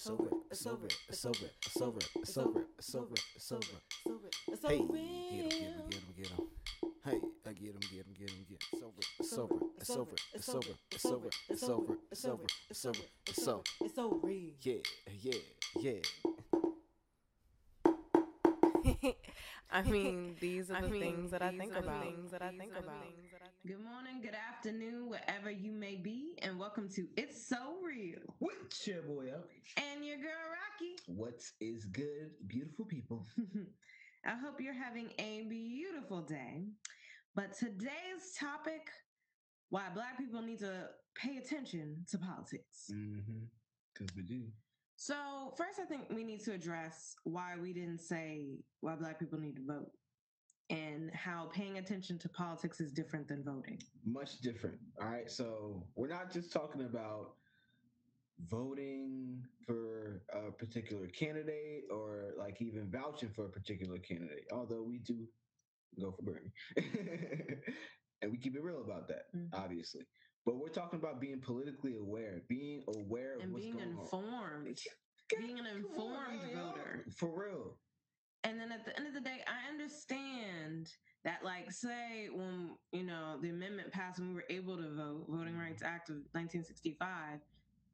It's over. It's over. It's over. It's over. It's over. It's over. It's over. It's Hey, over. get him, get him, get him, get him. Hey, I get him, get him, get him, get him. It's over. It's over. It's over. It's over. It's over. It's over. It's over. It's over. It's so real. Yeah, yeah, yeah. I mean, these are the things that I think about. things that I think about. Good morning, good afternoon, wherever you may be, and welcome to It's So Real. What's your boy? And your girl Rocky. What is good, beautiful people? I hope you're having a beautiful day. But today's topic why black people need to pay attention to politics. Mm-hmm. Because we do. So, first, I think we need to address why we didn't say why black people need to vote and how paying attention to politics is different than voting. Much different. All right. So we're not just talking about voting for a particular candidate or like even vouching for a particular candidate, although we do go for Bernie. and we keep it real about that, Mhm. obviously. But we're talking about being politically aware, being aware of and what's being going informed, on. being an on, informed voter. For real. And then at the end of the day, I understand that, like, say when you know the amendment passed and we were able to vote, Voting Mm-hmm. Rights Act of 1965.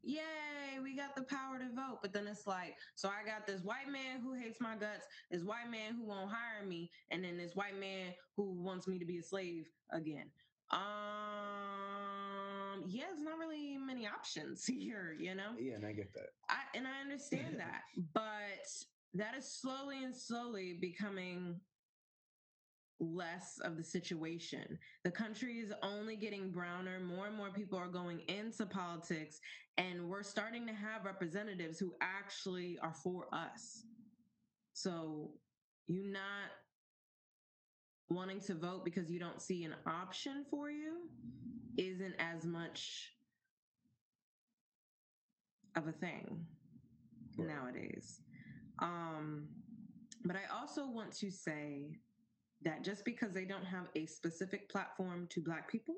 Yay, we got the power to vote. But then it's like, so I got this white man who hates my guts, this white man who won't hire me, and then this white man who wants me to be a slave again. Um, yeah, there's not really many options here, you know? Yeah, and I get that. I and I understand that, but that is slowly and slowly becoming less of the situation. The country is only getting browner. More and more people are going into politics, and we're starting to have representatives who actually are for us. So, you not wanting to vote because you don't see an option for you isn't as much of a thing Right. nowadays. Um, but I also want to say that just because they don't have a specific platform to Black people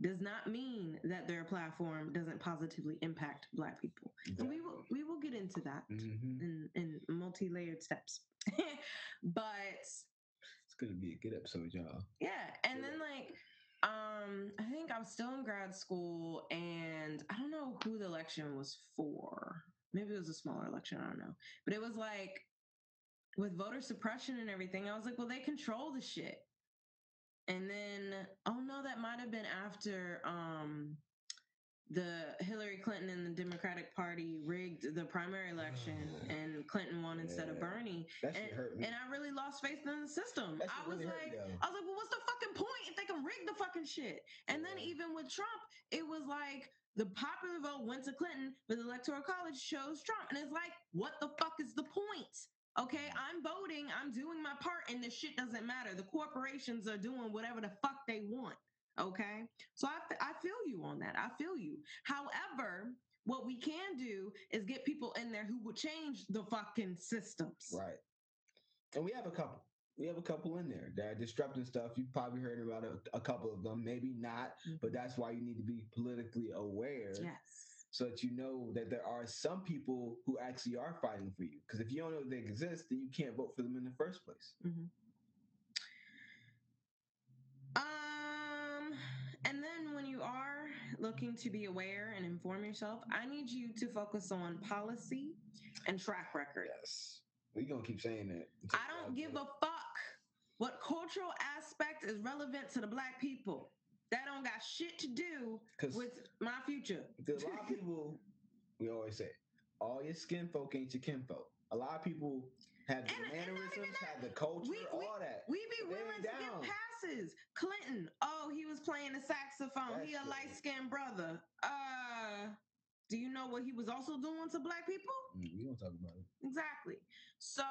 does not mean that their platform doesn't positively impact Black people. And we will we will get into that Mm-hmm. in, in multi-layered steps. but It's gonna be a good episode, y'all. yeah, and then like um I think I'm still in grad school and I don't know who the election was for. Maybe it was a smaller election, I don't know. But it was like with voter suppression and everything, I was like, well, they control the shit. And then oh no, that might have been after um the Hillary Clinton and the Democratic Party rigged the primary election and Clinton won instead of Bernie. That shit And, hurt me. and I really lost faith in the system. I was really like. I was like, well, what's the fucking point if they can rig the fucking shit? And then even with Trump, it was like the popular vote went to Clinton, but the electoral college chose Trump. And it's like, what the fuck is the point? Okay, I'm voting, I'm doing my part, and this shit doesn't matter. The corporations are doing whatever the fuck they want. Okay, so I, I feel you on that. I feel you. However, what we can do is get people in there who will change the fucking systems. Right. And we have a couple. We have a couple in there that are disrupting stuff. You've probably heard about a, a couple of them, maybe not, but that's why you need to be politically aware Yes. so that you know that there are some people who actually are fighting for you. Because if you don't know they exist, then you can't vote for them in the first place. Mhm. Um, and then when you are looking to be aware and inform yourself, I need you to focus on policy and track record. Yes. We're going to keep saying that. I don't give a fuck what cultural aspect is relevant to the black people. That don't got shit to do with my future. Because a lot of people, we always say, all your skin folk ain't your kinfolk. A lot of people have the And- and mannerisms, that. have the culture, We- we- all that. We be willing to down. give passes. Clinton, oh, he was playing the saxophone. he a That's light skinned brother. Uh, do you know what he was also doing to black people? Mm, we don't talk about it. Exactly. So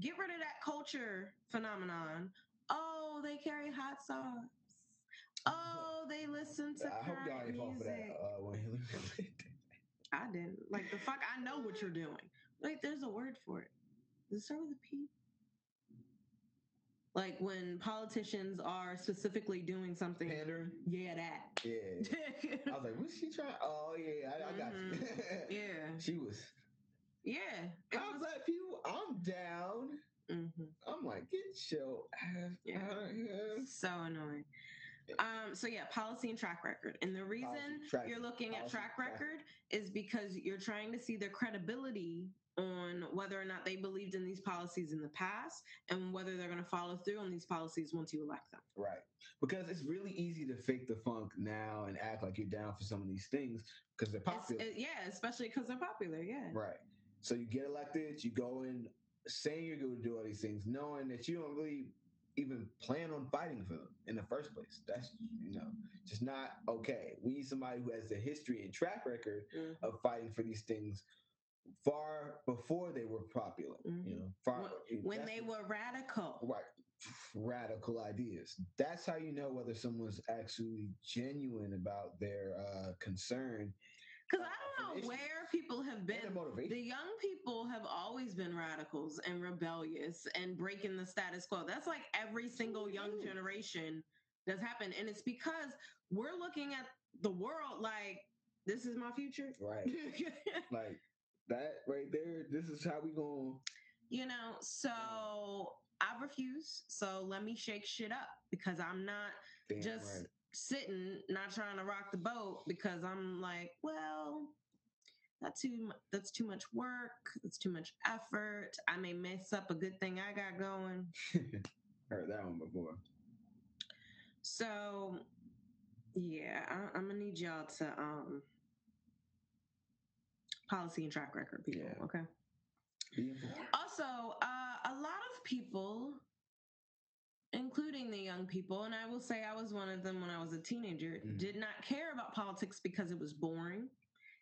get rid of that culture phenomenon. Oh, they carry hot sauce. Oh, they listen to I hope y'all ain't fall for that uh, when Hillary Clinton. I didn't. Like the fuck, I know what you're doing. Like there's a word for it. Does it start with a P? Like when politicians are specifically doing something. Pandering. Yeah, that. Yeah. I was like, what's she trying? Oh yeah, I, I got you. Mhm. yeah. she was Yeah. How was- black people? I'm down. Mhm. I'm like, get your ass Yeah. out of here. So annoying. Um, so yeah, policy and track record. And the reason track- you're looking at policy, track track. record is because you're trying to see their credibility on whether or not they believed in these policies in the past and whether they're going to follow through on these policies once you elect them. Right. Because it's really easy to fake the funk now and act like you're down for some of these things because they're popular. it- yeah, especially because they're popular. Yeah. Right. So you get elected, you go in saying you're going to do all these things, knowing that you don't really even plan on fighting for them in the first place. That's, you know, just not okay. We need somebody who has the history and track record Mhm. of fighting for these things far before they were popular. You know, far When that's they were radical. right radical ideas that's how you know whether someone's actually genuine about their uh concern Because uh, I don't the know where people have been. The young people have always been radicals and rebellious and breaking the status quo. That's like every single young generation that's happened. And it's because we're looking at the world like, this is my future. right like that right there this is how we going you know, so I refuse. So let me shake shit up because I'm not damn just right sitting, not trying to rock the boat because I'm like, well, that's too that's too much work. It's too much effort. I may mess up a good thing I got going. heard that one before So, yeah, I, I'm gonna need y'all to um policy and track record people. Yeah. Okay. Also, uh, a lot of people, including the young people, and I will say I was one of them when I was a teenager, Mhm. did not care about politics because it was boring,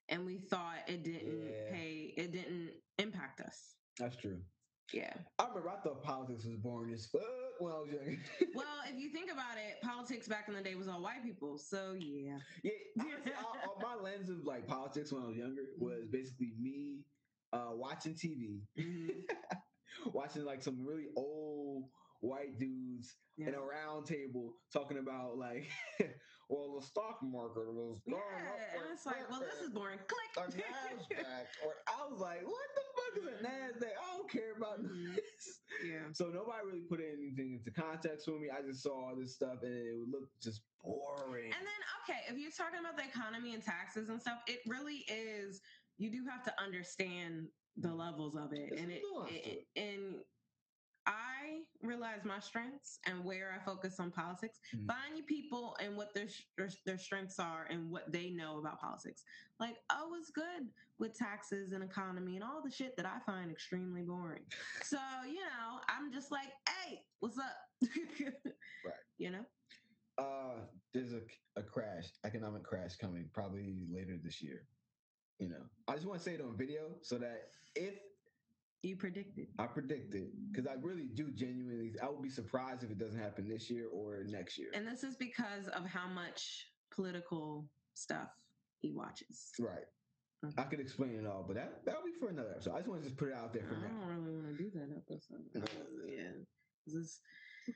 and we thought it didn't Yeah. pay, it didn't impact us. that's true Yeah. i remember i thought politics was boring as fuck when i was younger Well, if you think about it, politics back in the day was all white people. So yeah. Yeah, honestly, all, all my lens of like politics when I was younger was basically me uh, watching TV, Mhm. watching like some really old white dudes in a round table talking about like, well, the stock market was Yeah, going up and it's like, well, this is boring. Click. Nasdaq. or I was like, what the fuck is a Nasdaq? I don't care about Mhm. this. yeah. So nobody really put anything into context for me. I just saw all this stuff and it would look just boring. And then, okay, if you're talking about the economy and taxes and stuff, it really is. You do have to understand the levels of it, There's and some it, it- and I realize my strengths and where I focus on politics. Mhm. Find people and what their, their their strengths are and what they know about politics. Like I was good with taxes and economy and all the shit that I find extremely boring. So you know, I'm just like, hey, what's up? Right. You know. uh there's a, a crash economic crash coming probably later this year you know i just want to say it on video so that if You predicted. i predicted because i really do genuinely i would be surprised if it doesn't happen this year or next year And this is because of how much political stuff he watches. right i could explain it all but that that'll be for another episode i just want to just put it out there I for now I don't really want to do that episode. No. yeah. This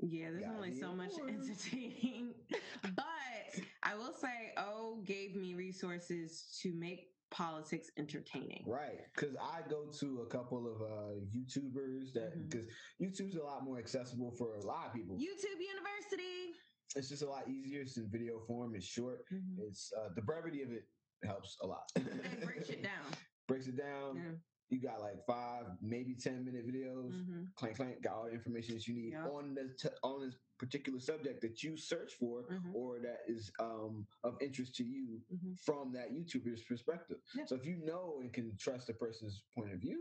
yeah, there's Gotta only so much entertaining. but I will say O gave me resources to make politics entertaining. right because i go to a couple of uh youtubers that because youtube's a lot more accessible for a lot of people YouTube University. it's just a lot easier it's in video form it's short it's uh the brevity of it helps a lot It breaks it down. breaks it down Yeah. you got like five maybe 10 minute videos Mhm. clank clank got all the information that you need Yeah. on this t- on this particular subject that you search for Mhm. or that is um of interest to you Mhm. from that youtuber's perspective Yeah. so if you know and can trust the person's point of view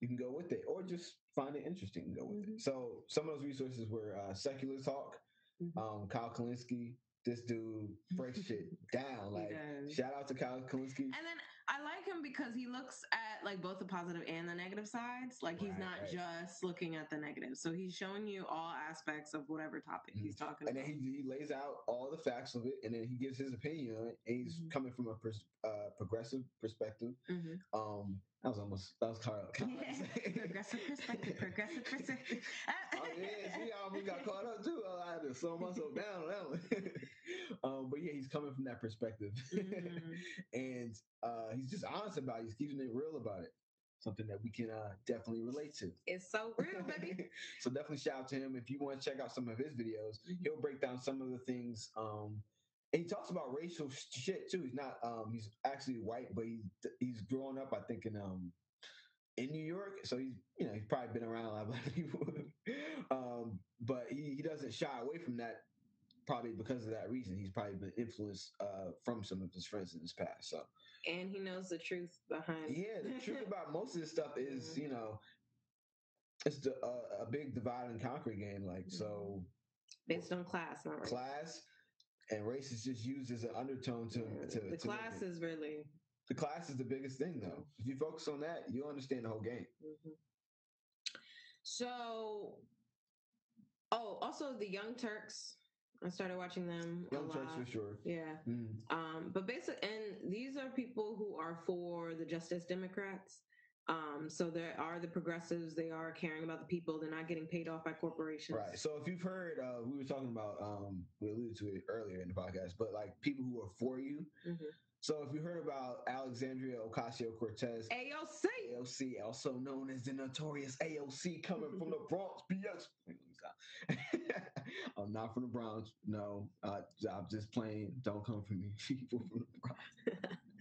you can go with it or just find it interesting and go with Mhm. it so some of those resources were uh, secular talk Mhm. um kyle kulinski this dude breaks shit down like shout out to kyle kulinski And then I like him because he looks at like both the positive and the negative sides. Like he's not right. just looking at the negative. So he's showing you all aspects of whatever topic he's talking and then he, he lays out all the facts of it and then he gives his opinion on it and he's Mhm. coming from a pers- uh, progressive perspective Mhm. um that was almost that was Carl. progressive perspective, progressive perspective. Oh yeah, see, almost got caught up too. I had to slow myself down on that one. um, but yeah, he's coming from that perspective, Mhm. and uh, he's just honest about it. He's keeping it real about it. Something that we can uh, definitely relate to. It's so real, baby. so definitely shout out to him. If you want to check out some of his videos, he'll break down some of the things. Um, and he talks about racial shit too. He's not. Um, he's actually white, but he's he's growing up. I think in um in New York, so he's you know he's probably been around a lot of people. um, but he he doesn't shy away from that. Probably because of that reason, he's probably been influenced uh, from some of his friends in his past. So and he knows the truth behind. yeah, the truth about most of this stuff is, Mhm. you know, it's the, uh, a big divide and conquer game. Like, so based on class, not race. class and race is just used as an undertone to, Yeah, to the to class is really. the class is the biggest thing though. If you focus on that, you'll understand the whole game. mhm. So, oh, also the Young Turks. I started watching them. a Young Turks lot. for sure. Yeah. Mm. Um, but basically, and these are people who are for the Justice Democrats. Um, so there are the progressives. They are caring about the people. They're not getting paid off by corporations. Right. So if you've heard, uh, we were talking about, um, we alluded to it earlier in the podcast, but like people who are for you. Mhm. So if you heard about Alexandria Ocasio Cortez, AOC. AOC, also known as the notorious AOC, coming from the Bronx, BS. Wait, let me stop. I'm not from the Bronx. No, uh, I'm just playing. Don't come for me, people from the Bronx.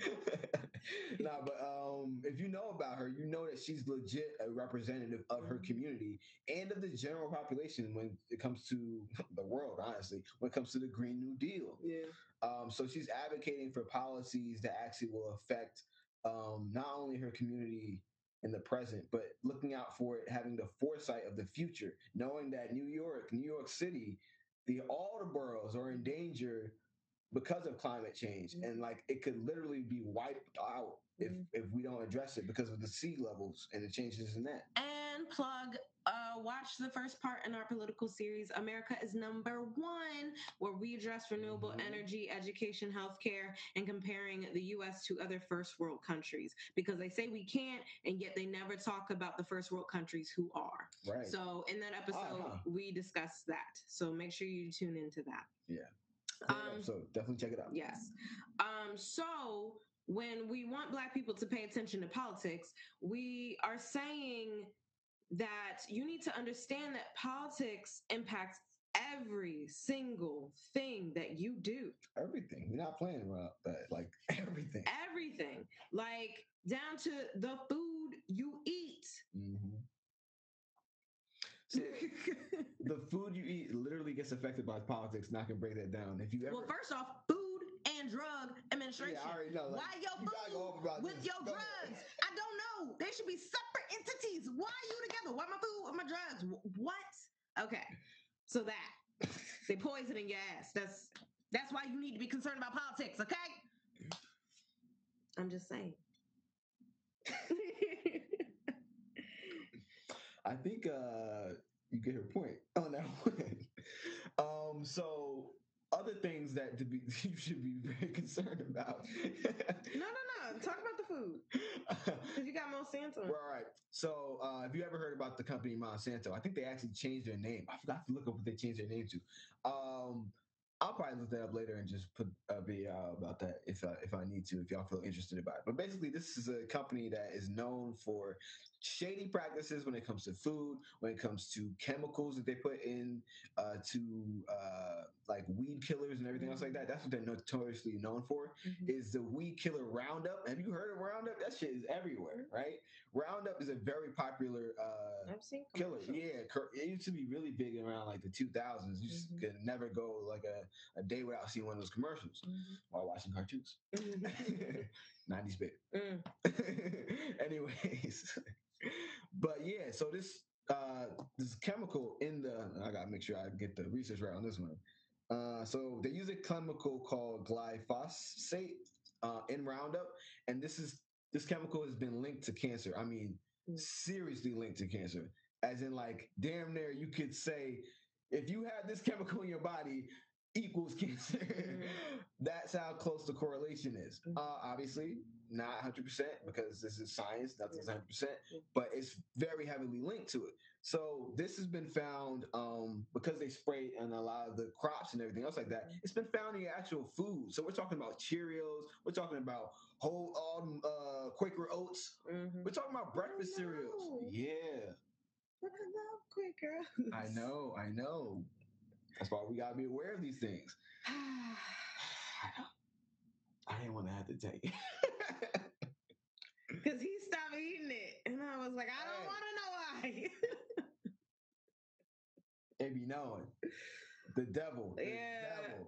nah, but um, if you know about her, you know that she's legit a representative of her community and of the general population when it comes to the world. Honestly, when it comes to the Green New Deal. Yeah. Um, so she's advocating for policies that actually will affect um, not only her community in the present, but looking out for it, having the foresight of the future, knowing that New York, New York City, the all the boroughs are in danger because of climate change, and like it could literally be wiped out if Mhm. if we don't address it because of the sea levels and the changes in that. And plug, uh, watch the first part in our political series, America is Number One, where we address renewable Mhm. energy, education, healthcare, and comparing the US to other first world countries. Because they say we can't, and yet they never talk about the first world countries who are. Right. So in that episode, Uh-huh. we discuss that. So make sure you tune into that. Yeah. um, episode. definitely check it out. Yes. Um, so when we want Black people to pay attention to politics, we are saying that you need to understand that politics impacts every single thing that you do. Everything. We're not playing around that. Like everything. Everything. Like down to the food you eat. hmm So the food you eat literally gets affected by politics. And I can break that down. If you ever, well, first off, Food and Drug Administration. yeah, I already know. Like, Why your you gotta go food with this. your Go ahead. drugs? I don't know. They should be separate entities. Why are you together? Why my food and my drugs? What? Okay, so that they poisoning your ass. That's that's why you need to be concerned about politics. Okay. I'm just saying. I think uh, you get her point on that one. um, so other things that to be you should be very concerned about. no, no, no. Talk about the food because you got Monsanto. Well, all right. So, uh, have you ever heard about the company Monsanto? I think they actually changed their name. I forgot to look up what they changed their name to. Um, I'll probably look that up later and just put a video about that if I, if I need to, if y'all feel interested about it. But basically, this is a company that is known for shady practices when it comes to food, when it comes to chemicals that they put in uh, to uh, like weed killers and everything else like that. That's what they're notoriously known for Mhm. is the weed killer Roundup. Have you heard of Roundup? That shit is everywhere, right? Roundup is a very popular uh, killer. Yeah, it used to be really big around like the 2000s. You just Mhm. could never go like a, a day without seeing one of those commercials Mhm. while watching cartoons. Mhm. 90s bit. Mm. Anyways, but yeah, so this uh this chemical in the I gotta make sure I get the research right on this one. Uh, so they use a chemical called glyphosate uh, in Roundup, and this is this chemical has been linked to cancer. I mean, Mm. seriously linked to cancer, as in like damn near you could say if you have this chemical in your body, equals cancer. Mhm. That's how close the correlation is. Mhm. Uh, obviously, not 100% because this is science, nothing's 100%, but it's very heavily linked to it. So this has been found um, because they spray on a lot of the crops and everything else like that. Mhm. It's been found in actual food. So we're talking about Cheerios. We're talking about whole um, uh, Quaker oats. Mhm. We're talking about breakfast cereals. Yeah, at that quick girl. I know, I know. That's why we gotta be aware of these things. I didn't want to have to take it. Because he stopped eating it. And I was like, I don't want to know why. they be knowing. The devil. The Yeah. devil.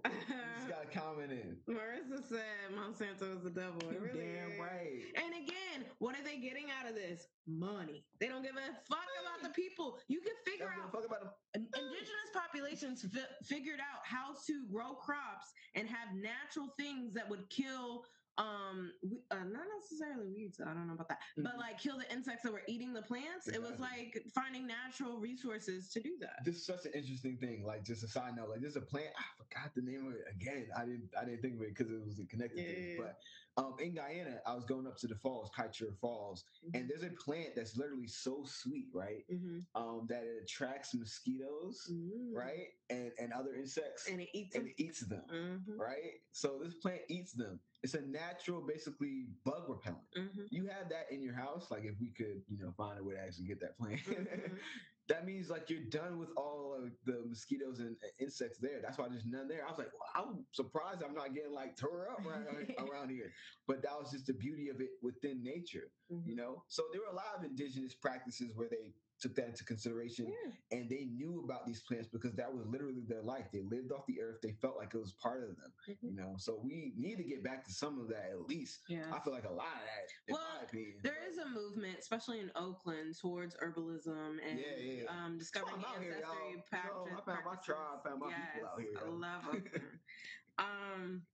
Just got a comment in. Marissa said Monsanto is the devil. It really damn is. right. And again, what are they getting out of this? Money. They don't give a fuck about the people. You can figure Don't give a out fuck about them. indigenous populations fi- figured out how to grow crops and have natural things that would kill um we, uh, not necessarily weeds i don't know about that but Mhm. like kill the insects that were eating the plants it was like finding natural resources to do that This is such an interesting thing. Like, just a side note. Like, there's a plant. I forgot the name of it again. I didn't. I didn't think of it because it was connected to this. But um, in Guyana, I was going up to the falls, Kaieteur Falls, and there's a plant that's literally so sweet, right? mm-hmm. Um, that it attracts mosquitoes, right, and and other insects, and it eats and them it eats them. mm-hmm. right? So this plant eats them. It's a natural, basically bug repellent. Mm-hmm. You have that in your house. Like if we could, you know, find a way to actually get that plant, Mhm. that means like you're done with all of the mosquitoes and uh, insects there. That's why there's none there. I was like, well, I'm surprised I'm not getting like tore up around, around here. But that was just the beauty of it within nature, Mm-hmm. you know. So there were a lot of indigenous practices where they took that into consideration yeah. and they knew about these plants because that was literally their life. They lived off the earth. They felt like it was part of them, Mhm. you know. So we need to get back to some of that at least. yeah I feel like a lot of that, in Well, my opinion. There is a movement, especially in Oakland, towards herbalism and Yeah, yeah, um, discovering here, ancestry y'all. Know, practice- I found my tribe, found my people out Yes, here, I love them um,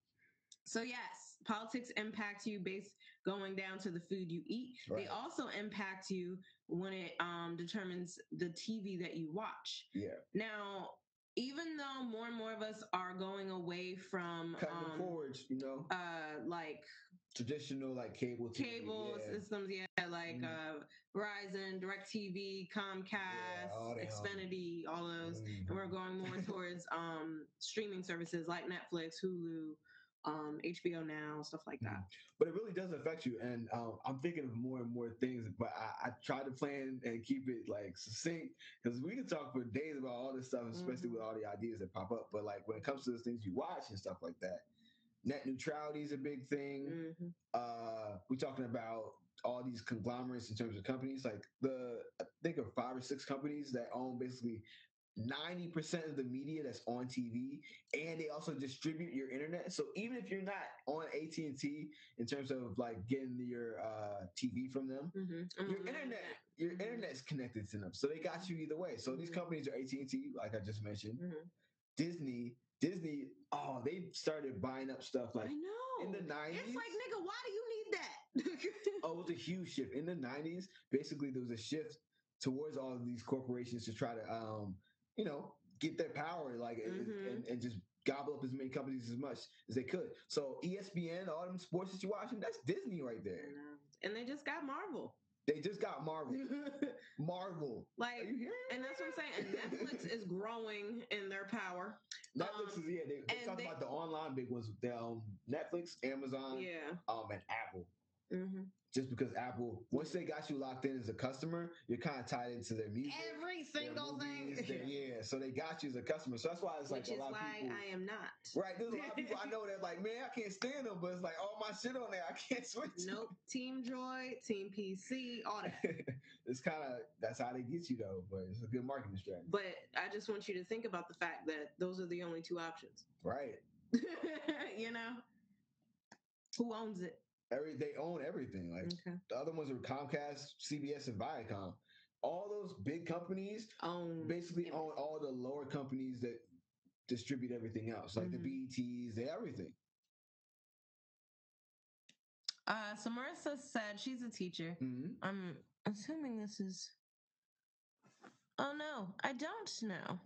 so yes, politics impact you based going down to the food you eat. Right. They also impact you when it um, determines the TV that you watch. yeah, Now, even though more and more of us are going away from cutting um, cords, you know, uh, like traditional like cable, TV, cable yeah. systems, yeah, like Mhm. uh, Verizon, DirecTV, Comcast, they all- Xfinity, all those, and we're Mhm. going more towards um, streaming services like Netflix, Hulu, um, HBO Now, stuff like that. but it really does affect you. And um, I'm thinking of more and more things, but I, I try to plan and keep it like succinct because we can talk for days about all this stuff, especially Mhm. with all the ideas that pop up. But like when it comes to the things you watch and stuff like that, net neutrality is a big thing. Mhm. Uh, we're talking about all these conglomerates in terms of companies, like the I think of five or six companies that own basically 90% of the media that's on TV and they also distribute your internet. So even if you're not on AT&T in terms of like getting your uh, TV from them, Mhm. Your on the internet, your Mhm. internet's connected to them. So they got you either way. So these Mhm. companies are AT&T, like I just mentioned, Mhm. Disney, Disney, oh, they started buying up stuff like I know. in the 90s. It's like, nigga, why do you need that? oh, it was a huge shift in the '90s. Basically, there was a shift towards all of these corporations to try to, um, you know, get their power, like, and- Mhm. and, and just gobble up as many companies as much as they could. So ESPN, all them sports that you're watching, that's Disney right there. and they just got Marvel. They just got Marvel. Marvel. Like, and that's what I'm saying. And Netflix is growing in their power. Netflix um, is yeah. They, they talk they- about the online big ones. The, um, Netflix, Amazon, Yeah. um, and Apple. hmm Just because Apple, once they got you locked in as a customer, you're kind of tied into their music. Every single movies, thing. their- yeah, so they got you as a customer. So that's why it's like Which a lot why of people. I am not. Right, there's a lot of people I know that like, man, I can't stand them, but it's like all my shit on there, I can't switch. Nope. Team Joy, Team PC, all that. it's kind of that's how they get you though, but it's a good marketing strategy, But I just want you to think about the fact that those are the only two options. right? you know? Who owns it? Every they own everything. Like Okay. the other ones are Comcast, CBS, and Viacom. All those big companies Own. basically everything. own all the lower companies that distribute everything else, like Mhm. the BETs, they everything. Uh, so Marissa said she's a teacher. hmm I'm assuming this is. Oh no, I don't know.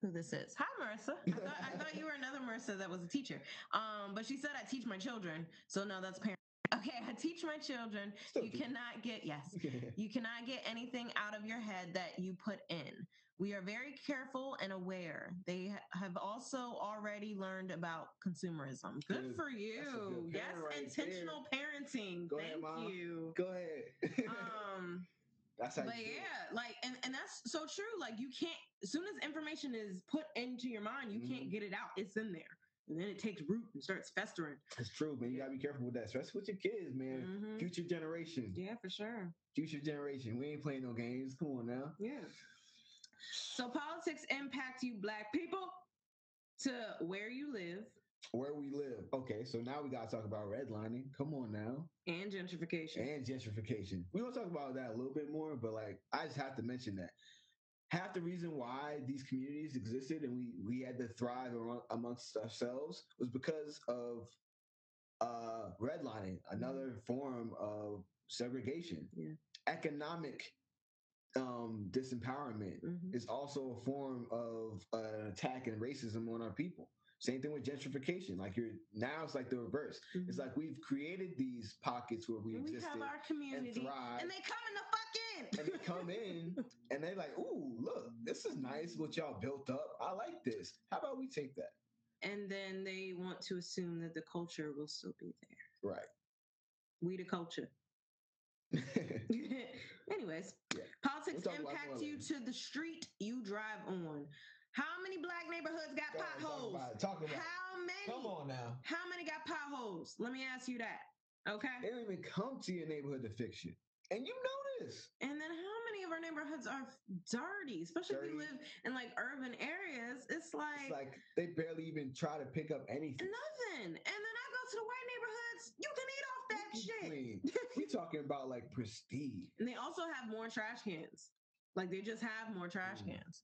who this is. Hi, Marissa. I thought, I thought you were another Marissa that was a teacher. Um, but she said I teach my children. So no, that's parent. Okay, I teach my children. Still You do. cannot get yes. You cannot get anything out of your head that you put in. We are very careful and aware. They have also already learned about consumerism. Good, for you. good Yes, right intentional parenting. Go ahead, Thank Mom. you. Go ahead. Um, That's how but you do it. yeah, like, and, and that's so true. Like, you can't, as soon as information is put into your mind, you can't Mhm. get it out. It's in there. And then it takes root and starts festering. It's true, man. You gotta be careful with that, especially with your kids, man. Mhm. Future generation. Yeah, for sure. Future generation. We ain't playing no games. Come on now. Yeah. So politics impact you black people to where you live Where we live. Okay, so now we gotta talk about redlining. Come on now. and gentrification. And gentrification. We're gonna talk about that a little bit more, but like I just have to mention that. Half the reason why these communities existed and we we had to thrive amongst ourselves was because of uh redlining, another form of segregation. Yeah. Economic um disempowerment Mhm. is also a form of uh, attack and racism on our people. Same thing with gentrification. Like you're now, it's like the reverse. It's Mhm. like we've created these pockets where we, And we existed have our and community, thrive, and they coming the fuck in. and they come in and they're like, "Ooh, look, this is nice. What y'all built up. I like this. How about we take that?" and then they want to assume that the culture will still be there. Right. We the culture. Anyways, Yeah. politics We'll talk about impact you to the street you drive on. How many black neighborhoods got Go ahead, talk potholes? about it. Talk about it. How many? Come on now. How many got potholes? Let me ask you that. Okay. They don't even come to your neighborhood to fix you, and you know this. And then how many of our neighborhoods are dirty? Especially if you live in like urban areas. It's like, It's like they barely even try to pick up anything. nothing. And then I go to the white neighborhoods. You can eat off that shit. We talking about like prestige. And they also have more trash cans. Like they just have more trash Mm. cans.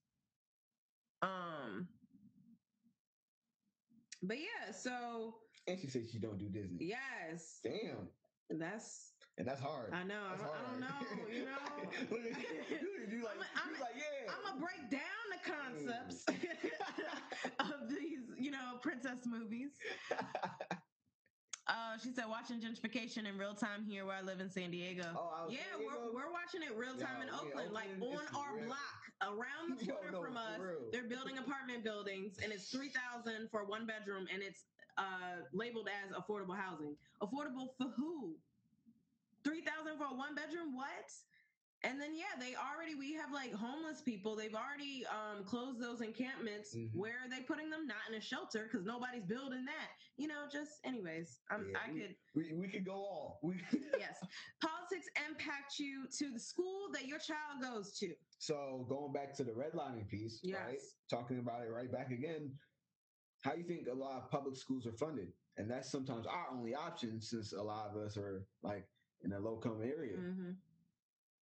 Um but yeah, so And she said she don't do Disney. yes. Damn. That's And that's hard. I know. I don't, I don't know, you know. You, you like, I'm- I'm- like, yeah. I'm gonna break down the concepts of these, you know, princess movies. Uh, she said watching gentrification in real time here where I live in San Diego. oh, Yeah, you we're, we're watching it real time in Yo, yeah, Oakland, like Oakland on our real. block, around the corner no, from us. real. They're building apartment buildings, and it's three thousand for one bedroom, and it's uh, labeled as affordable housing. Affordable for who? Three thousand for a one bedroom? What? And then yeah, they already we have like homeless people. They've already um, closed those encampments. Mhm. Where are they putting them? Not in a shelter because nobody's building that. You know, just anyways. Yeah, I we- could we, we could go all. We yes. Politics impact you to the school that your child goes to. So going back to the redlining piece, right? Talking about it right back again. How you think a lot of public schools are funded? And that's sometimes our only option since a lot of us are like in a low income area. Mm-hmm.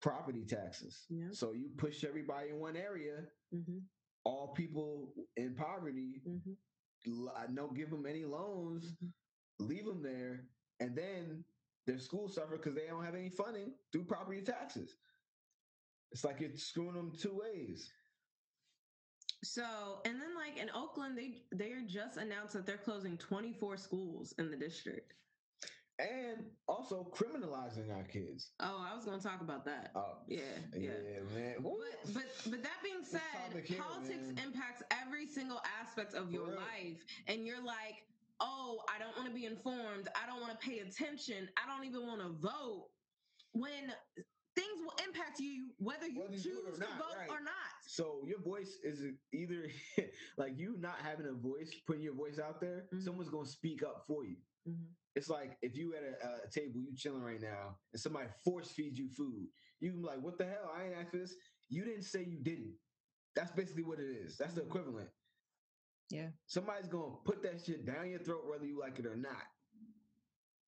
Property taxes. Yeah. So you push everybody in one area, Mm-hmm. all people in poverty, Mm-hmm. don't give them any loans, Mhm. leave them there, and then their schools suffer because they don't have any funding through property taxes. It's like you're screwing them two ways. So, and then like in Oakland, they they are just announced that they're closing 24 schools in the district. And also criminalizing our kids. Oh, I was going to talk about that. Oh, Yeah, yeah. man. Woo. But but but that being said, here, politics man. impacts every single aspect of For your real. life, and you're like, oh, I don't want to be informed. I don't want to pay attention. I don't even want to vote. When things will impact you whether you Whether you do it or choose to not, vote right. or not. So your voice is either like you not having a voice, putting your voice out there. Mhm. Someone's gonna speak up for you. It's like if you at a, a table, you chilling right now, and somebody force feeds you food. You be like, "What the hell? I ain't asked for this." You didn't say you didn't. That's basically what it is. That's the Mhm. equivalent. Yeah. Somebody's gonna put that shit down your throat, whether you like it or not.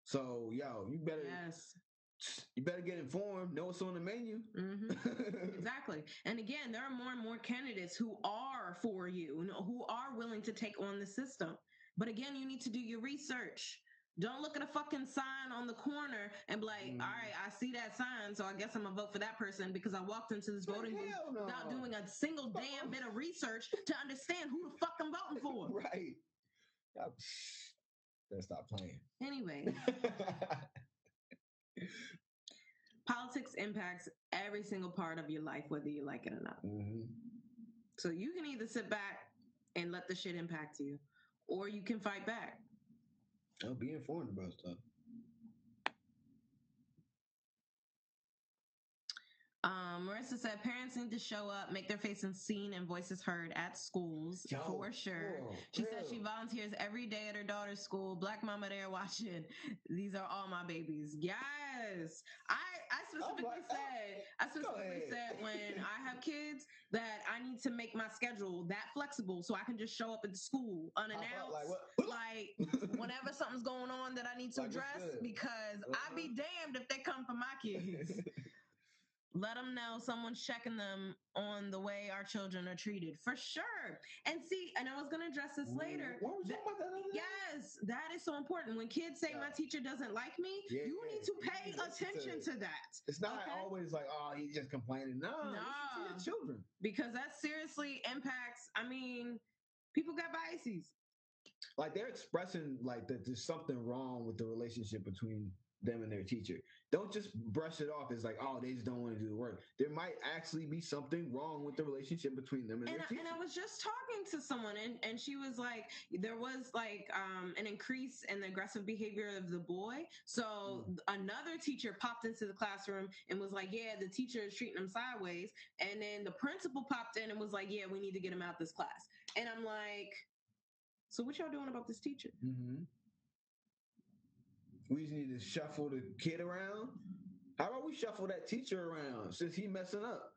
So, yo, you better Yes. you better get informed. Know what's on the menu. hmm Exactly. And again, there are more and more candidates who are for you who are willing to take on the system. But again, you need to do your research. Don't look at a fucking sign on the corner and be like, Mm. all right, I see that sign, so I guess I'm gonna vote for that person because I walked into this voting booth no. without doing a single damn bit of research to understand who the fuck I'm voting for. right. Better stop playing. Anyway, politics impacts every single part of your life, whether you like it or not. hmm So you can either sit back and let the shit impact you, or you can fight back. I'll be informed about stuff. Um, Marissa said parents need to show up, make their faces seen, and voices heard at schools Yo, for sure. girl, She said she volunteers every day at her daughter's school. Black mama there watching. These are all my babies. Yes. I I specifically oh, said I specifically said when I have kids that I need to make my schedule that flexible so I can just show up at school unannounced. Like? Like whenever something's going on that I need to Like, address because I'd be damned if they come for my kids. Let them know someone's checking them on the way our children are treated for sure. And see, and I was going to address this later. What was That- about that? Yes, that is so important. When kids say my teacher doesn't like me, Yeah, you yeah. need to pay need to to attention to that It's not Okay. always like, oh, he's just complaining. No, no. to your children. because that seriously impacts. I mean, people got biases. Like they're expressing like that there's something wrong with the relationship between them and their teacher. Don't just brush it off as like, oh, they just don't want to do the work. There might actually be something wrong with the relationship between them and, and I, teacher. and I was just talking to someone and, and she was like there was like um, an increase in the aggressive behavior of the boy. So another teacher popped into the classroom and was like yeah the teacher is treating him sideways. And then the principal popped in and was like yeah we need to get him out this class. And i'm like so what y'all doing about this teacher? Hmm We just need to shuffle the kid around. How about we shuffle that teacher around since he messing up?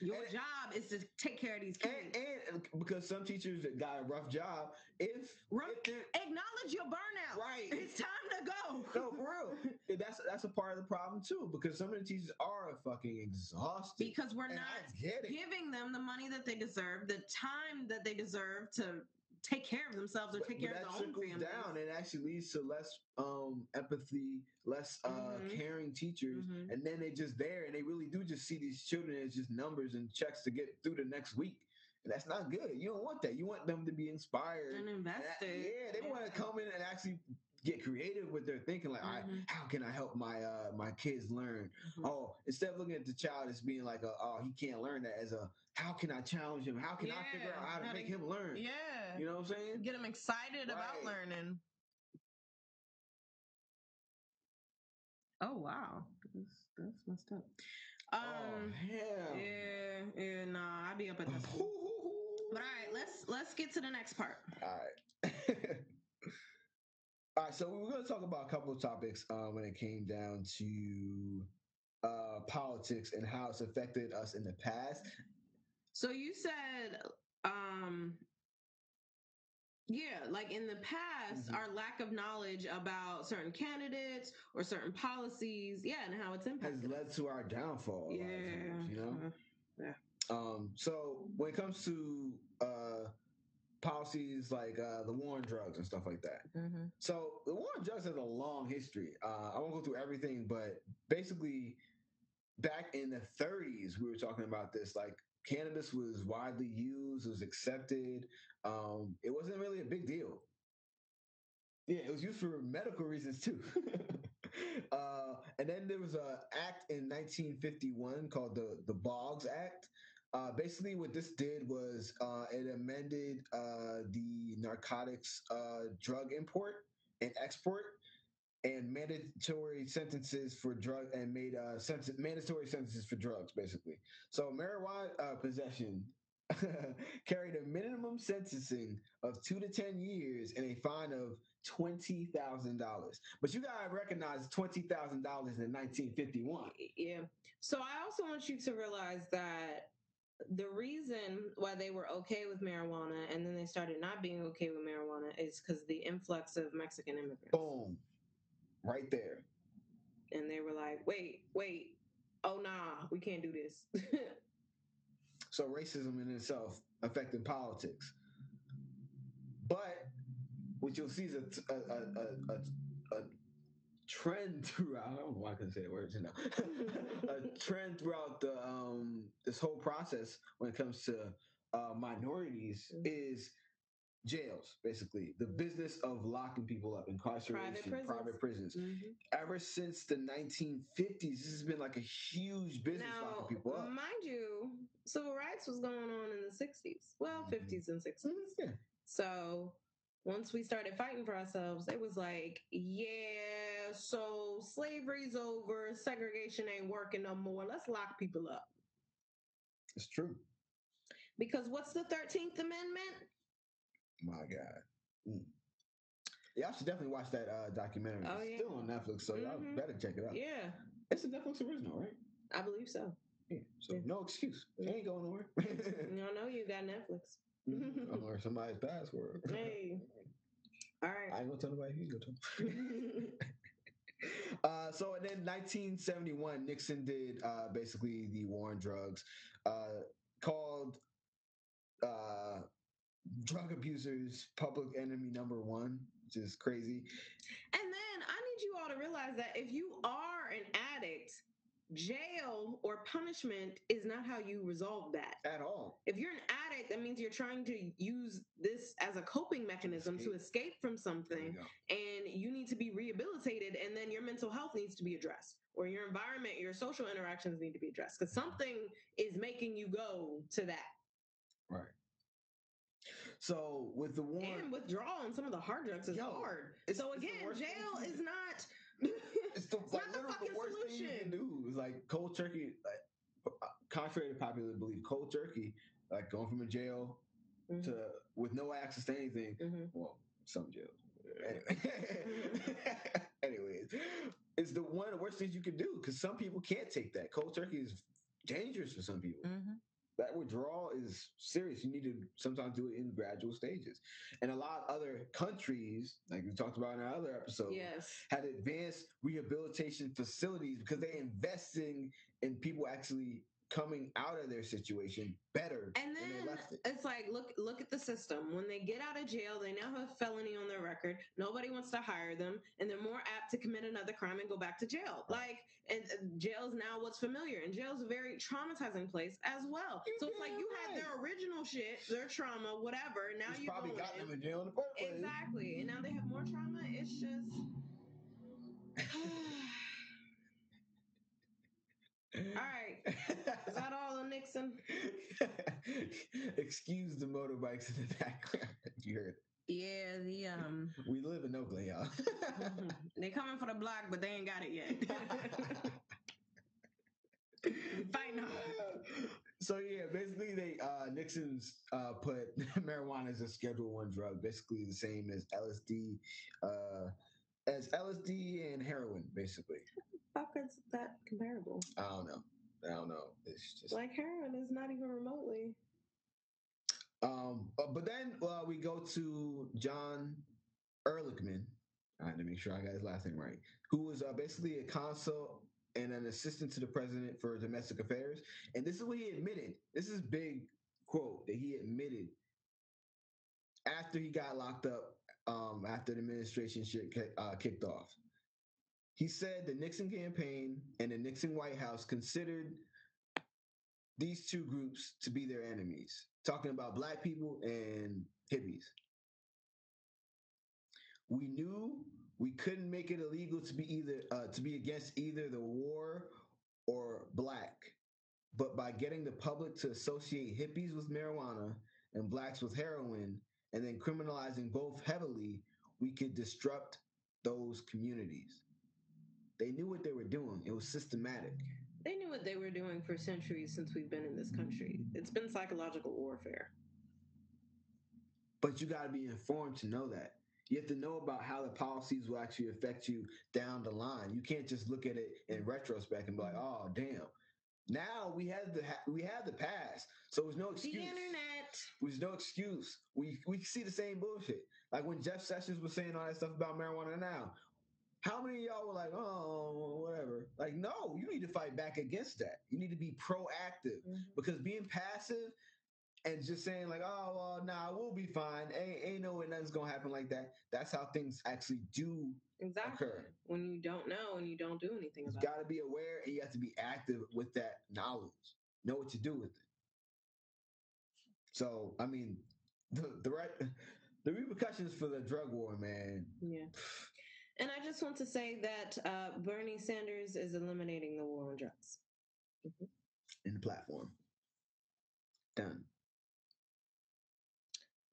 your And- job is to take care of these kids and, and because some teachers that got a rough job, if, Rough- if acknowledge your burnout right, it's time to go no, for real, that's that's a part of the problem too. Because some of the teachers are fucking exhausted. because we're not I get it. giving them the money that they deserve, the time that they deserve to take care of themselves or take but care of that their own families. down and actually leads to less um empathy, less uh Mhm. caring teachers, Mhm. and then they just there and they really do just see these children as just numbers and checks to get through the next week. And that's not good. You don't want that. You want them to be inspired. And And that- invested. yeah, they want to come in and actually get creative with their thinking. Like, all right, how can I help my uh my kids learn? Mhm. Oh, instead of looking at the child as being like, a, oh, he can't learn that, as a, how can I challenge him? How can I figure out how to how to- make him learn? Yeah. You know what I'm saying? Get them excited about learning. Oh wow, that's, that's messed up. oh Um, hell. yeah, yeah, nah, I'd be up at school. But all right, let's let's get to the next part. All right. All right, so we were going to talk about a couple of topics uh, when it came down to uh, politics and how it's affected us in the past. So you said, um, yeah, like in the past, Mhm. our lack of knowledge about certain candidates or certain policies, yeah, and how it's impacted Has led to our downfall. a lot of yeah, times, you know. uh, Um, so when it comes to uh, policies like uh, the war on drugs and stuff like that, mhm. So the war on drugs has a long history. Uh, I won't go through everything, but basically, back in the 30s, we were talking about this. Like cannabis was widely used, was accepted. Um, it wasn't really a big deal. Yeah, it was used for medical reasons too. uh, and then there was a act in 1951 called the the Boggs Act. Uh, basically, what this did was uh, it amended uh, the narcotics uh, drug import and export and mandatory sentences for drug and made uh, senten- mandatory sentences for drugs, basically. So marijuana uh, possession carried a minimum sentencing of two to ten years and a fine of twenty thousand dollars. But you gotta recognize twenty thousand dollars in nineteen fifty one. Yeah. So I also want you to realize that the reason why they were okay with marijuana and then they started not being okay with marijuana is because the influx of Mexican immigrants. Boom, right there. And they were like, wait, wait, oh nah, we can't do this. So racism in itself affecting politics. But what you'll see is a t- a a, a, a, a trend throughout. I don't know why I couldn't say the words now. a trend throughout the um this whole process when it comes to uh, minorities Mhm. is jails, basically the business of locking people up, incarceration, prisons. private prisons. Mhm. Ever since the 1950s, this has been like a huge business Now, locking people up. mind you, civil rights was going on in the 60s. Well, Mhm. 50s and 60s. Mhm, yeah. So once we started fighting for ourselves, it was like, yeah, so slavery's over, segregation ain't working no more. Let's lock people up. It's true. Because what's the 13th Amendment? My God. Mm. Y'all should definitely watch that uh, documentary. Oh, it's yeah. still on Netflix, so y'all Mhm. better check it out. Yeah, It's a Netflix original, right? I believe so. Yeah. So Yeah. no excuse. It ain't going nowhere. You know, you got Netflix. or somebody's password. Hey. All I right. ain't gonna tell nobody. You gonna tell. Uh, so and then 1971, Nixon did uh, basically the war on drugs, uh, called uh, drug abusers public enemy number one, which is crazy. And then I need you all to realize that if you are an addict, jail or punishment is not how you resolve that. At all. If you're an addict, that means you're trying to use this as a coping mechanism to escape from There you something, and you need to be rehabilitated, and then your mental health needs to be addressed, or your environment, your social interactions need to be addressed, because something is making you go to that. Right. So with the war, And withdrawal and some of the hard drugs is Yo, hard. so again, jail is not. It's the, It's like the the worst thing you can do. Is like cold turkey. Like, contrary to popular belief, cold turkey, like going from a jail Mhm. to with no access to anything. Mhm. Well, some jails. Anyway. Anyways, it's the one of the worst things you can do because some people can't take that. Cold turkey is dangerous for some people. Mhm. That withdrawal is serious. You need to sometimes do it in gradual stages. And a lot of other countries, like we talked about in our other episode, Yes. had advanced rehabilitation facilities because they're investing in people actually coming out of their situation better And than they then left it. it's like, look, look at the system. When they get out of jail, they now have a felony on their record. Nobody wants to hire them, and they're more apt to commit another crime and go back to jail. Like, and uh, jail's now what's familiar, and jail's a very traumatizing place as well. You So it's like you had their original shit, their trauma, whatever. Now you probably got in. them in jail in the first place. Exactly. And now they have more trauma. It's just. all right. Is that all Nixon? Excuse the motorbikes in the background. You heard. Yeah, the um We live in Oakland, y'all. they coming for the block, but they ain't got it yet. Fighting hard. So yeah, basically they uh Nixon's uh put marijuana as a schedule one drug, basically the same as LSD, uh as LSD and heroin, basically. How is that comparable? I don't know. I don't know. It's just Like heroin is not even remotely. Um, but then uh, we go to John Ehrlichman. I had to make sure I got his last name right. Who was uh, basically a consul and an assistant to the president for domestic affairs. And this is what he admitted. This is big quote that he admitted after he got locked up. Um, after the administration shit uh, kicked off, he said the Nixon campaign and the Nixon White House considered these two groups to be their enemies, talking about black people and hippies. We knew we couldn't make it illegal to be either uh, to be against either the war or black, but by getting the public to associate hippies with marijuana and blacks with heroin, and then criminalizing both heavily, we could disrupt those communities. They knew what they were doing. It was systematic. They knew what they were doing for centuries since we've been in this country. It's been psychological warfare. but you got to be informed to know that. You have to know about how the policies will actually affect you down the line. You can't just look at it in retrospect and be like, "Oh, damn." Now we have the ha- we have the past, so there's no excuse. The internet. There's no excuse. We we see the same bullshit. Like when Jeff Sessions was saying all that stuff about marijuana. Now, how many of y'all were like, "Oh, whatever"? Like, no, you need to fight back against that. You need to be proactive Mhm. because being passive and just saying like, oh well, nah, we'll be fine. Ain't, ain't no way nothing's gonna happen like that. That's how things actually do Exactly. occur. When you don't know and you don't do anything You got to be aware, and you have to be active with that knowledge. Know what to do with it. So, I mean, the the right the repercussions for the drug war, man. Yeah. And I just want to say that uh, Bernie Sanders is eliminating the war on drugs. in the platform. Done.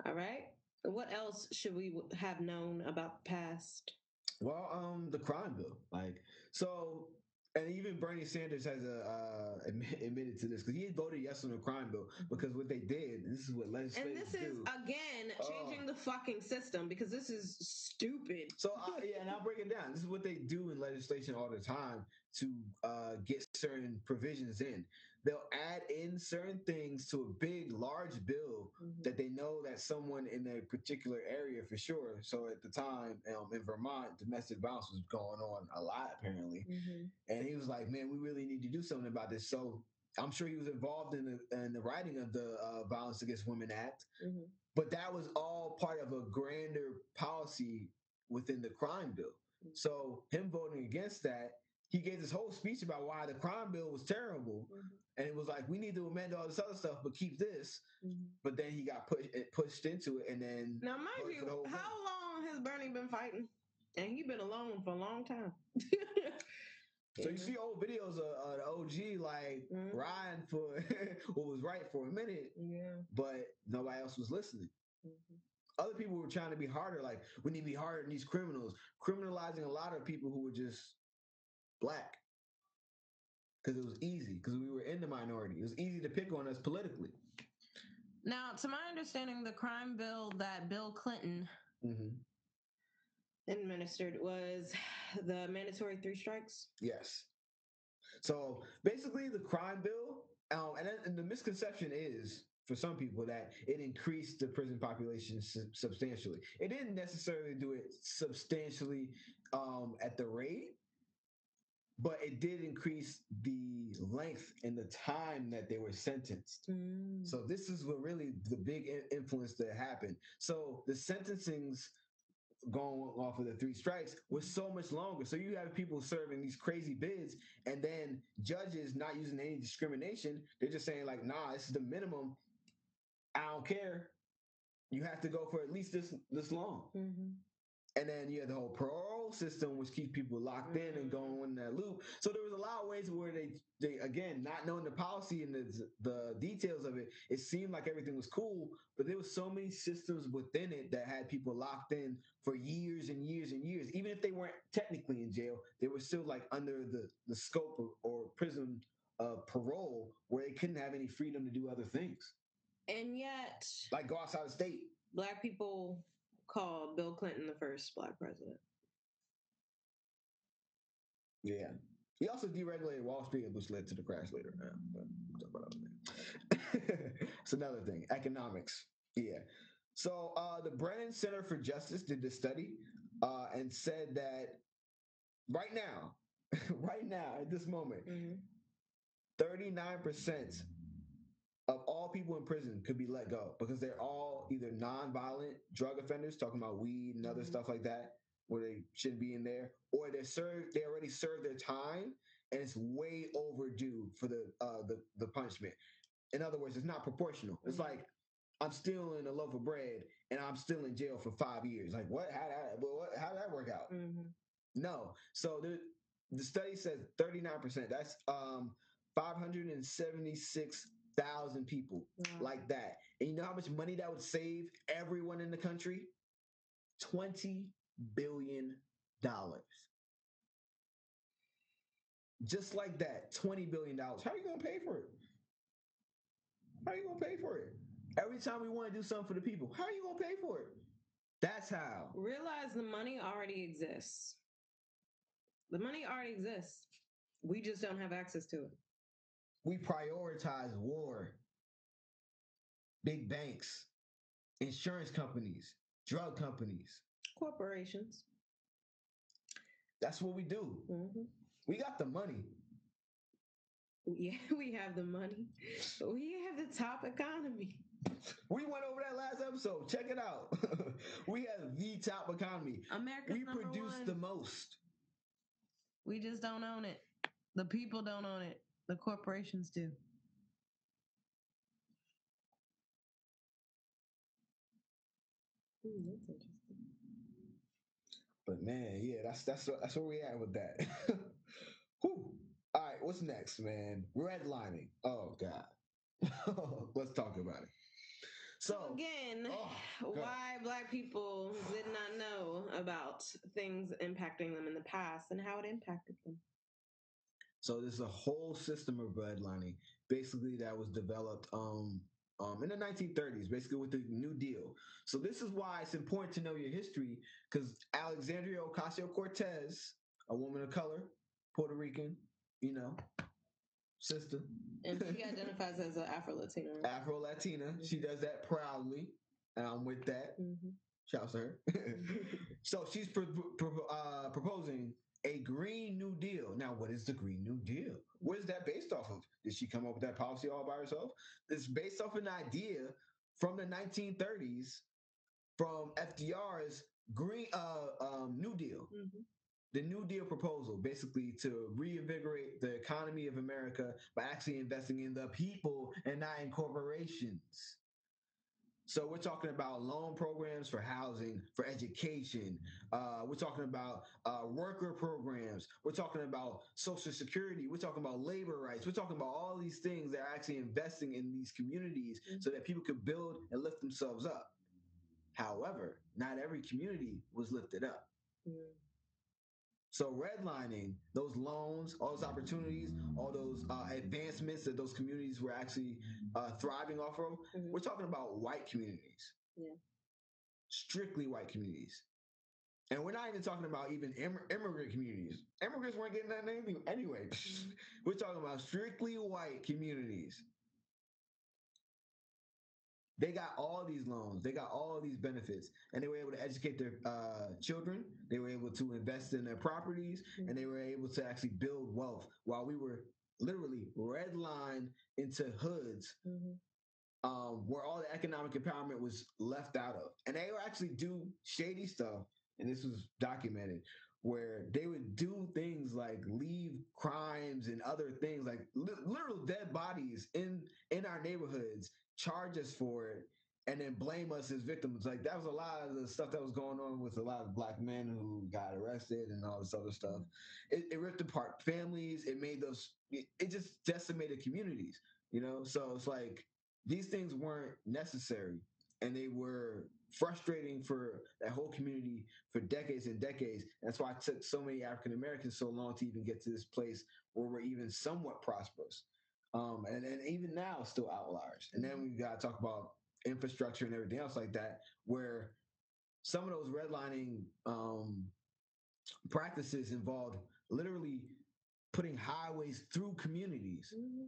All right. What else should we have known about the past? Well, um, the crime bill, like so, and even Bernie Sanders has a uh, admi- admitted to this because he voted yes on the crime bill because what they did, this is what legislation. And legislators this is do. again Oh. changing the fucking system because this is stupid. So uh, yeah, and I'll break it down. This is what they do in legislation all the time to uh, get certain provisions in. They'll add in certain things to a big, large bill Mhm. that they know that someone in a particular area for sure. So at the time, um, in Vermont, domestic violence was going on a lot apparently, Mhm. and he was like, "Man, we really need to do something about this." So I'm sure he was involved in the in the writing of the uh, Violence Against Women Act, Mhm. but that was all part of a grander policy within the crime bill. So him voting against that, he gave this whole speech about why the crime bill was terrible, Mhm. And it was like we need to amend all this other stuff, but keep this. Mhm. But then he got pushed pushed into it, and then Now, mind voted for the you, whole thing. how long has Bernie been fighting? And he been alone for a long time. So you see old videos of uh, the OG like Mhm. riding for what was right for a minute, Yeah. but nobody else was listening. Mhm. Other people were trying to be harder, like we need to be harder than these criminals, criminalizing a lot of people who were just black because it was easy because we were in the minority. It was easy to pick on us politically. Now, to my understanding, the crime bill that Bill Clinton hmm administered was the mandatory three strikes. Yes. So basically, the crime bill, um, and, and the misconception is for some people that it increased the prison population su- substantially. It didn't necessarily do it substantially um, at the rate, but it did increase the length and the time that they were sentenced. So this is what really the big influence that happened. So the sentencings going off of the three strikes was so much longer. So you have people serving these crazy bids, and then judges not using any discrimination. They're just saying like, "Nah, this is the minimum. I don't care. You have to go for at least this this long." Mhm. And then you had the whole parole system, which keeps people locked in and mm-hmm. going in that loop. So there was a lot of ways where they, they again, not knowing the policy and the, the details of it, it seemed like everything was cool, but there was so many systems within it that had people locked in for years and years and years. Even if they weren't technically in jail, they were still like under the, the scope of, or prison of parole where they couldn't have any freedom to do other things, And yet, like go outside the state. black people called Bill Clinton the first black president. Yeah. He also deregulated Wall Street, which led to the crash later. Yeah, but we'll talk about that later. it's another thing. Economics. Yeah. So uh, the Brennan Center for Justice did this study uh, and said that right now, right now, at this moment, 39% of all people in prison could be let go because they're all either nonviolent drug offenders, talking about weed and other Mhm. stuff like that, where they shouldn't be in there, or they're served, they already served their time and it's way overdue for the uh, the the punishment. In other words, it's not proportional. It's Mhm. like I'm stealing a loaf of bread and I'm still in jail for five years. Like what? How that? Well, what, how did that work out? Mm-hmm. No. So the the study says 39%. That's um 576,000 people like that. And you know how much money that would save everyone in the country? 20 billion dollars. Just like that, 20 billion dollars. How are you going to pay for it? How are you going to pay for it? Every time we want to do something for the people, how are you going to pay for it? That's how. realize the money already exists. The money already exists. We just don't have access to it. We prioritize war. Big banks, insurance companies, drug companies. Corporations. That's what we do. Mhm. We got the money. Yeah, we have the money. We have the top economy. We went over that last episode. Check it out. we have the top economy. America's We produce one. the most. We just don't own it. The people don't own it. The corporations do. Ooh, that's interesting. But man, yeah, that's that's that's where we at with that. Whew. All right, what's next, man? Redlining. Oh God. Let's talk about it. So So again, oh, why black people did not know about things impacting them in the past and how it impacted them. So there's a whole system of redlining, basically that was developed um, um, in the 1930s, basically with the New Deal. So this is why it's important to know your history, because Alexandria Ocasio Cortez, a woman of color, Puerto Rican, you know, sister, And she identifies as an Afro Latino. Afro Latina, she does that proudly, and I'm with that. Mhm. Shouts to her. so she's pro- pro- uh, proposing a Green New Deal. Now, what is the Green New Deal? What is that based off of? Did she come up with that policy all by herself? It's based off an idea from the 1930s from FDR's Green uh, um, New Deal. Mhm. The New Deal proposal, basically to reinvigorate the economy of America by actually investing in the people and not in corporations. So we're talking about loan programs for housing, for education. Uh, we're talking about uh, worker programs. We're talking about social security. We're talking about labor rights. We're talking about all these things that are actually investing in these communities so that people could build and lift themselves up. However, not every community was lifted up. Mm. So redlining those loans, all those opportunities, all those uh, advancements that those communities were actually uh, thriving off of, Mhm. we're talking about white communities. Yeah. Strictly white communities. And we're not even talking about even Im- immigrant communities. Immigrants weren't getting that anything anyway. we're talking about strictly white communities. They got all these loans, they got all these benefits, and they were able to educate their uh, children. They were able to invest in their properties, and they were able to actually build wealth while we were literally redlined into hoods Mhm. um, where all the economic empowerment was left out of. And they would actually do shady stuff, and this was documented, where they would do things like leave crimes and other things like li- literal dead bodies in in our neighborhoods, charge us for it, and then blame us as victims. Like that was a lot of the stuff that was going on with a lot of black men who got arrested and all this other stuff. It, it ripped apart families. It made those. It, it just decimated communities. You know, so it's like these things weren't necessary and they were frustrating for that whole community for decades and decades. That's why it took so many African Americans so long to even get to this place where we're even somewhat prosperous. Um, and, and even now, still outliers. And then we got to talk about infrastructure and everything else like that, where some of those redlining um, practices involved literally putting highways through communities. Mhm.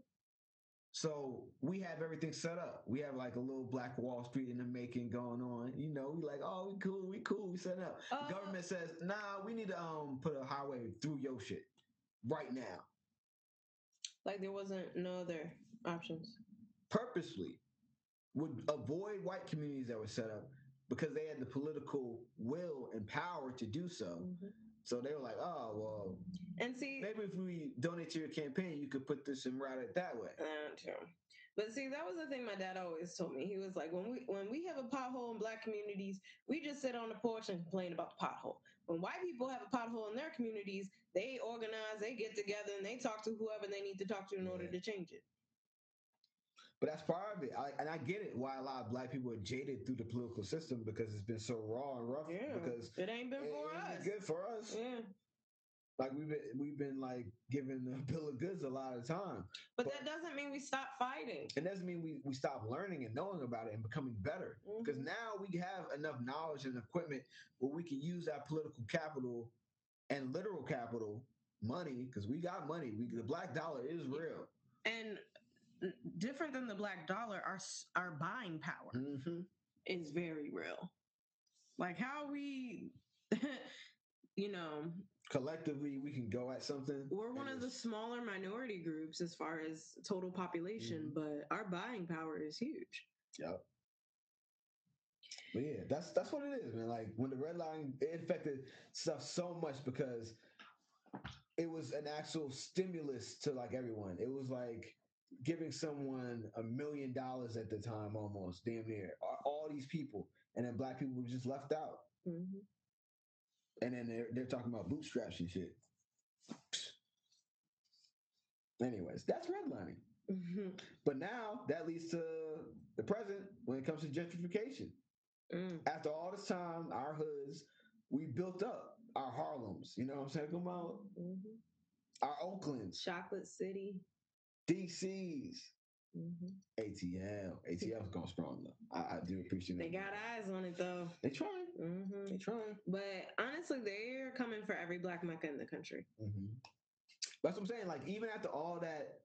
So we have everything set up. We have like a little Black Wall Street in the making going on. You know, we like, oh, we cool, we cool, we set up. Uh, government says, nah, we need to um put a highway through your shit right now, Like there wasn't no other options. purposely. Would avoid white communities that were set up because they had the political will and power to do so. Mhm. So they were like, oh well, And see, maybe if we donate to your campaign, you could put this and route it that way. True. But see, that was the thing my dad always told me. He was like, when we when we have a pothole in black communities, we just sit on the porch and complain about the pothole. When white people have a pothole in their communities, they organize, they get together, and they talk to whoever they need to talk to in order to change it. But that's part of it. I, and I get it why a lot of black people are jaded through the political system because it's been so raw and rough. Yeah, Because it ain't been it for ain't us. been good for us. Yeah, Like we've been we've been like given the bill of goods a lot of time. but, But- that doesn't mean we stop fighting. It doesn't mean we, we stop learning and knowing about it and becoming better. Because Mhm. now we have enough knowledge and equipment where we can use our political capital and literal capital, money, because we got money. We the black dollar is real. And different than the black dollar, our our buying power. hmm is very real. Like how we, you know, Collectively, we can go at something. we're one of the smaller minority groups as far as total population, Mhm. but our buying power is huge. Yep. But yeah, that's that's what it is, man. Like when the red line affected stuff so much because it was an actual stimulus to like everyone. It was like giving someone a million dollars at the time, almost damn near all, these people, and then black people were just left out. Mhm. And then they're they're talking about bootstraps and shit. Anyways, that's redlining. Mhm. But now that leads to the present when it comes to gentrification. Mm. After all this time, our hoods, we built up our Harlems. You know what I'm saying? Come on, Mhm. our Oaklands, Chocolate City. DCs, Mhm. ATL. ATL's going strong though. I, I do appreciate it. They got eyes on it though. They trying. hmm They trying. But honestly, they're coming for every black Mecca in the country. hmm That's what I'm saying. Like even after all that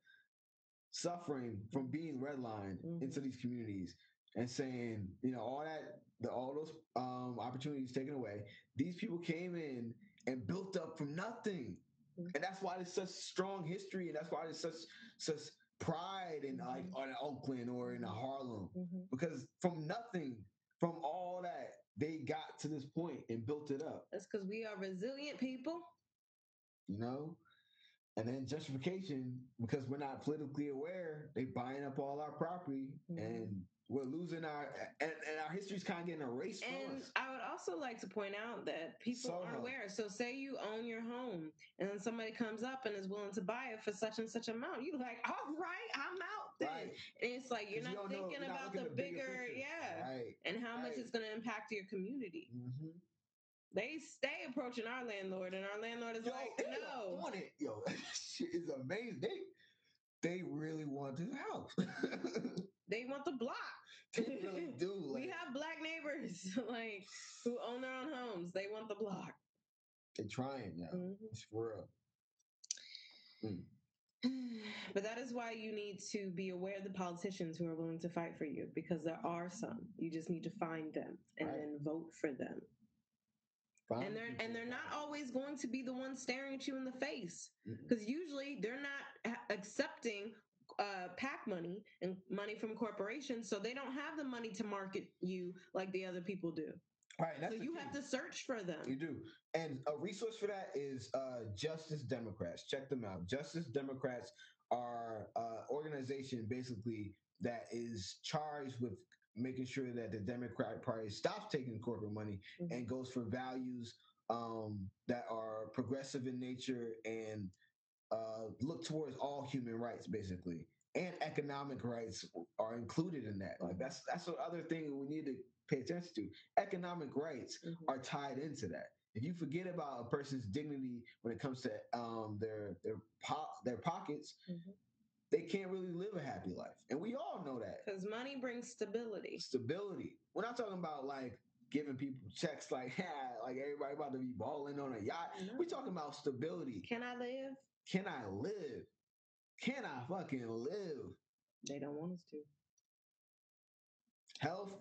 suffering from being redlined into these communities and saying, you know, all that, the, all those um, opportunities taken away, these people came in and built up from nothing, Mhm. and that's why there's such strong history, and that's why there's such such pride in like Mhm. on Oakland or in. Harlem Mm-hmm. because from nothing, from all that, they got to this point and built it up. That's because we are resilient people. you know? And then justification, because we're not politically aware, they buying up all our property Mhm. and we're losing our and, and our history's kind of getting erased from And us. I would also like to point out that people aren't aware. So, say you own your home, and then somebody comes up and is willing to buy it for such and such amount. You're like, all right, I'm out then. Right. And it's like you're not know- thinking you're not about the the bigger picture. yeah, Right. and how much it's going to impact your community. hmm They stay approaching our landlord, and our landlord is Yo, like, no. want it. Yo, shit is amazing. They they really want this house. They want the block. They really do. we have black neighbors like who own their own homes. They want the block. They're trying now. Mhm. It's real. But that is why you need to be aware of the politicians who are willing to fight for you because there are some. You just need to find them and Right. then vote for them. Find And they're and they're not always going to be the ones staring at you in the face because usually they're not accepting uh, PAC money and money from corporations, so they don't have the money to market you like the other people do. Right, that's so you have to search for them. You do. And a resource for that is uh, Justice Democrats. Check them out. Justice Democrats are uh, organization basically that is charged with making sure that the Democratic Party stops taking corporate money Mhm. and goes for values um, that are progressive in nature and uh, look towards all human rights, basically, and economic rights are included in that. Like that's that's the other thing we need to pay attention to. Economic rights Mhm. are tied into that. If you forget about a person's dignity when it comes to um, their their po- their pockets, Mhm. they can't really live a happy life, and we all know that. Because money brings stability. Stability. We're not talking about like giving people checks like yeah, like everybody about to be balling on a yacht. We're talking about stability. Can I live? Can I live? Can I fucking live? They don't want us to. Health,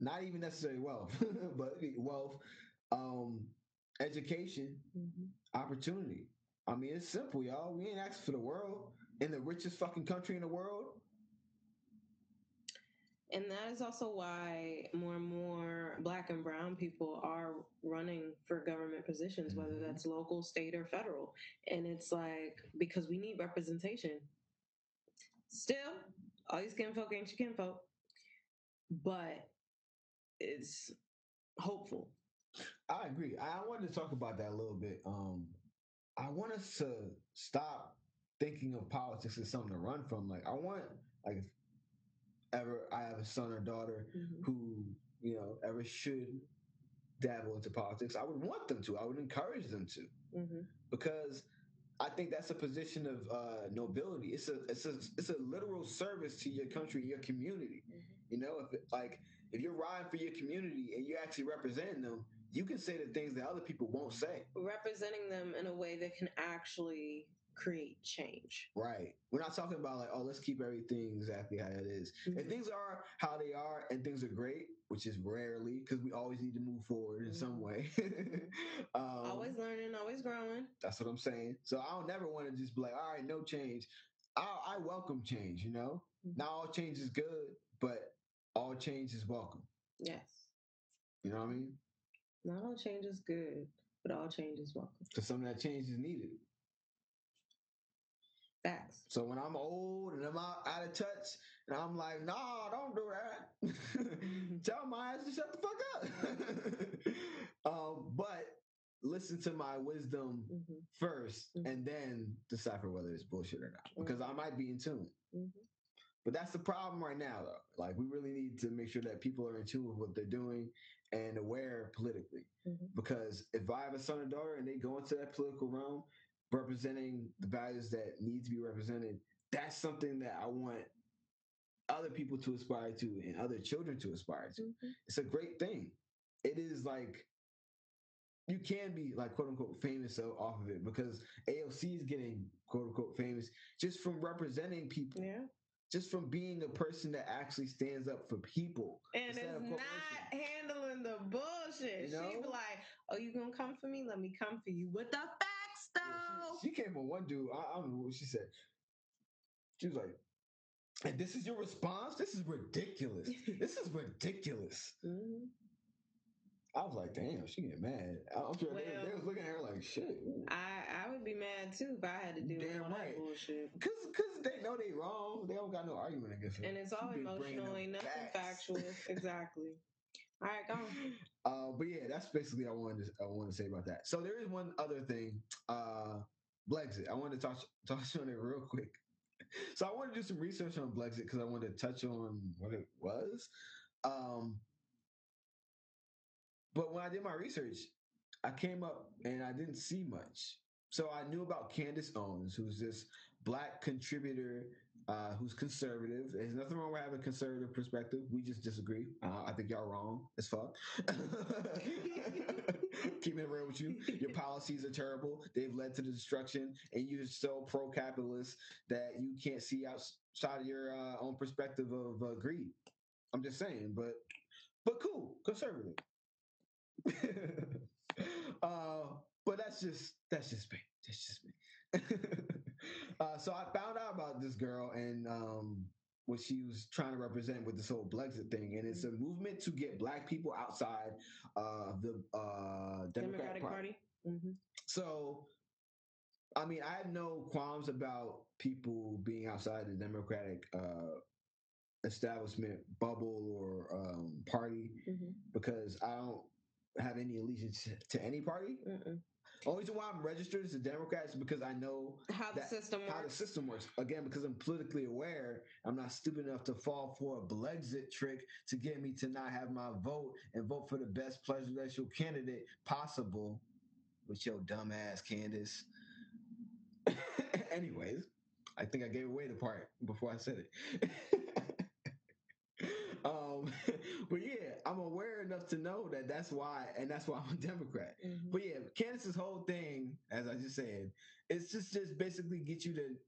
not even necessarily wealth, but wealth, um, education, opportunity. I mean, it's simple, y'all. We ain't asking for the world in the richest fucking country in the world. And that is also why more and more black and brown people are running for government positions, whether Mhm. that's local, state, or federal. And it's like, because we need representation. Still, all these kinfolk ain't your kinfolk, but it's hopeful. I agree. I wanted to talk about that a little bit. Um, I want us to stop thinking of politics as something to run from. Like, I want, like, ever I have a son or daughter who, you know, ever should dabble into politics, I would want them to. I would encourage them to Mhm. because I think that's a position of uh, nobility. It's a it's a it's a literal service to your country, your community. You know, if it, like if you're riding for your community and you're actually representing them, you can say the things that other people won't say. Representing them in a way that can actually create change. Right. We're not talking about like, oh, let's keep everything exactly how it is. If things are how they are and things are great, which is rarely because we always need to move forward in some way. um, always learning, always growing. That's what I'm saying. So I don't never want to just be like, all right, no change. I, I welcome change, you know? Mhm. Not all change is good, but all change is welcome. Yes. You know what I mean? Not all change is good, but all change is welcome. Because some of that change is needed. Facts. So when I'm old and I'm out, out of touch, and I'm like, nah, don't do that. Tell my ass to shut the fuck up. um, but listen to my wisdom hmm 1st Mhm. and then decipher whether it's bullshit or not. Because I might be in tune. hmm But that's the problem right now, though. Like, we really need to make sure that people are in tune with what they're doing and aware politically. Mhm. Because if I have a son or daughter and they go into that political realm representing the values that need to be represented, that's something that I want other people to aspire to and other children to aspire to. hmm It's a great thing. It is like you can be like quote unquote famous off of it because AOC is getting quote unquote famous just from representing people Yeah. just from being a person that actually stands up for people. And instead it's not handling the bullshit. You She know? be like, "Oh, you gonna come for me? Let me come for you with the Yeah, though." she, she came on one dude. I, I don't know what she said. She was like, "And this is your response? This is ridiculous. this is ridiculous." Mhm. I was like, "Damn, she get mad." I'm sure they, they was looking at her like, "Shit." I I would be mad too if I had to do with damn all that bullshit. Cause, cause they know they wrong. They don't got no argument against her. And it's all emotional, ain't nothing facts. factual. exactly. All right, go on. Uh, but yeah, that's basically I wanted to, I wanted to say about that. So there is one other thing, uh, Blexit. I wanted to touch touch on it real quick. So I wanted to do some research on Blexit because I wanted to touch on what it was. Um, but when I did my research, I came up and I didn't see much. So I knew about Candace Owens, who's this black contributor uh, who's conservative. There's nothing wrong with having a conservative perspective. We just disagree. Uh, I think y'all wrong as fuck. Keeping it real with you. Your policies are terrible. They've led to the destruction, and you're so pro-capitalist that you can't see outside of your uh, own perspective of uh, greed. I'm just saying, but but cool, conservative. uh, but that's just that's just me. That's just me. uh, so I found out about this girl and um, what she was trying to represent with this whole Blexit thing, and it's a movement to get Black people outside uh, the uh, Democratic, Democratic Party. Party. hmm So, I mean, I have no qualms about people being outside the Democratic uh, establishment bubble or um, party hmm because I don't have any allegiance to any party. Mm-mm. Only reason why I'm registered as a Democrat is because I know How the system how the works. system works. Again, because I'm politically aware, I'm not stupid enough to fall for a Blexit trick to get me to not have my vote and vote for the best presidential candidate possible with your dumb ass Candace. Anyways, I think I gave away the part before I said it. um, but yeah, I'm aware enough to know that that's why, and that's why I'm a Democrat. Mhm. But yeah, Candace's whole thing, as I just said, it's just just basically get you to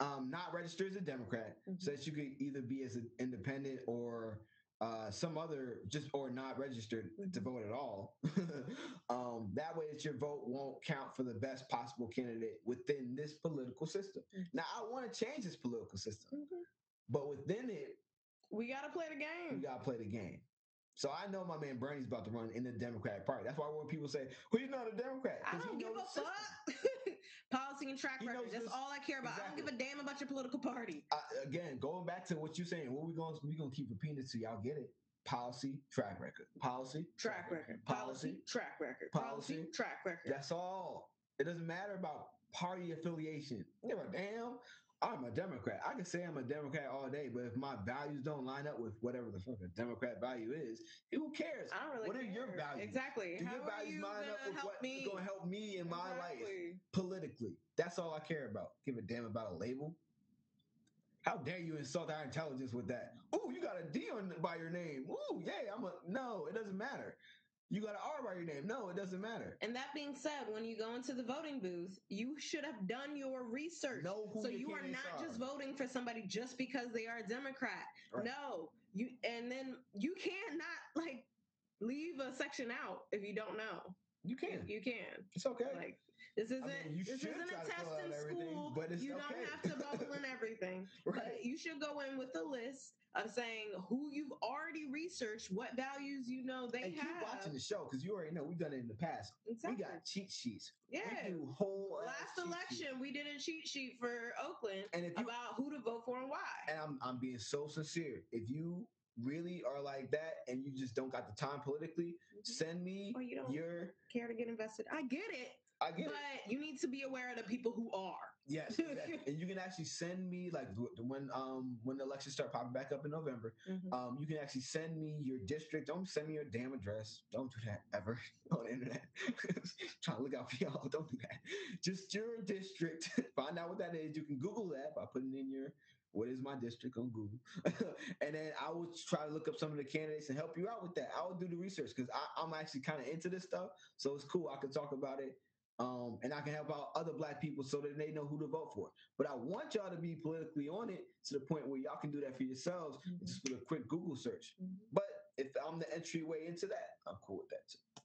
um not register as a Democrat, so that you could either be as an independent or uh some other just or not registered to Mhm. vote at all. um that way that your vote won't count for the best possible candidate within this political system. Mhm. Now I want to change this political system, Mhm. but within it, We gotta play the game. We gotta play the game. So I know my man Bernie's about to run in the Democratic Party. That's why when people say, "Well, he's not a Democrat," I don't give a fuck. Policy and track record. That's all I care about. I don't give a damn about your political party. Uh, again, going back to what you're saying, what we going we gonna keep repeating to y'all get it. Policy, track record. Policy, Track record. Policy, Policy, track record. Policy, Policy, track record. That's all. It doesn't matter about party affiliation. Give a damn. I'm a Democrat. I can say I'm a Democrat all day, but if my values don't line up with whatever the fuck a Democrat value is, who cares? I don't really What are your values? Exactly. Do How your values line up with what's going to help me in my life politically? That's all I care about. Give a damn about a label. How dare you insult our intelligence with that? Ooh, you got a D on by your name. Ooh, yeah, I'm a no. It doesn't matter. You got an R by your name. No, it doesn't matter. And that being said, when you go into the voting booth, you should have done your research. Know who so you are not are. just voting for somebody just because they are a Democrat. Right. No, you and then you cannot like leave a section out if you don't know. You can. You can. It's okay. Like This isn't mean, you this isn't a test fill out testing everything, school. but it's you okay. don't have to bubble in everything. Right. But you should go in with a list of saying who you've already researched, what values you know they and keep have. watching the show because you already know we've done it in the past. Exactly. We got cheat sheets. yeah. We do whole Last election, sheets. we did a cheat sheet for Oakland And if you about who to vote for and why. and I'm I'm being so sincere. If you really are like that and you just don't got the time politically, mm-hmm. send me you don't your care to get invested. I get it, I get but it. you need to be aware of the people who are. Yes, exactly. and you can actually send me like when um when the elections start popping back up in November. Mhm. Um, you can actually send me your district. Don't send me your damn address. Don't do that ever on the internet. Trying to look out for y'all. Don't do that. Just your district. Find out what that is. You can Google that by putting in your what is my district on Google, and then I will try to look up some of the candidates and help you out with that. I will do the research because I'm actually kind of into this stuff, so it's cool. I can talk about it um, and I can help out other black people so that they know who to vote for. But I want y'all to be politically on it to the point where y'all can do that for yourselves Mhm. just with a quick Google search. Mhm. But if I'm the entryway into that, I'm cool with that too.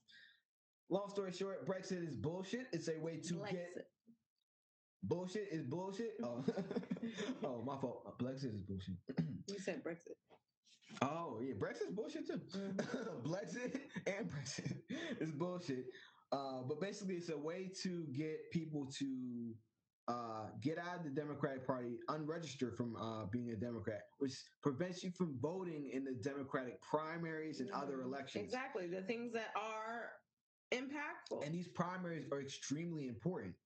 Long story short, Brexit is bullshit. It's a way to get Blexit. bullshit is bullshit. Oh, oh my fault. Uh, Blexit is bullshit. You said Brexit. Oh yeah, Brexit's bullshit too. Mm-hmm. Brexit and Brexit is bullshit. Uh, but basically, it's a way to get people to uh, get out of the Democratic Party, unregistered from uh, being a Democrat, which prevents you from voting in the Democratic primaries and other Mhm. elections. Exactly. The things that are impactful. And these primaries are extremely important.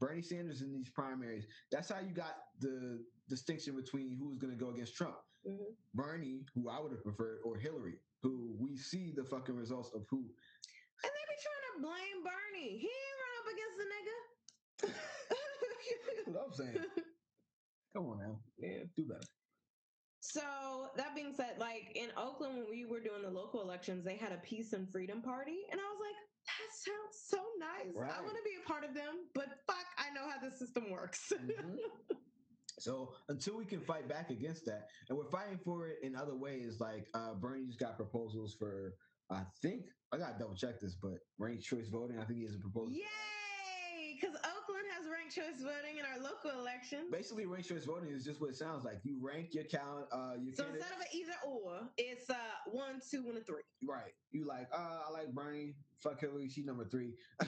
Bernie Sanders in these primaries, that's how you got the distinction between who's going to go against Trump. Mhm. Bernie, who I would have preferred, or Hillary, who we see the fucking results of who. And they be trying blame Bernie. He ain't run up against the What I'm saying. Come on now. yeah. Do better. So that being said, like in Oakland, when we were doing the local elections, they had a peace and freedom party, and I was like, that sounds so nice. Right. I want to be a part of them, but fuck, I know how the system works. Mhm. So until we can fight back against that, and we're fighting for it in other ways, like uh, Bernie's got proposals for, I think I gotta double check this, but ranked choice voting. I think he has a proposal. Yay! Because Oakland has ranked choice voting in our local election. Basically, ranked choice voting is just what it sounds like. You rank your count, uh, your So instead of an either or, it's uh one, two, and a three. right. You like, uh, I like Bernie. Fuck Hillary. She number three.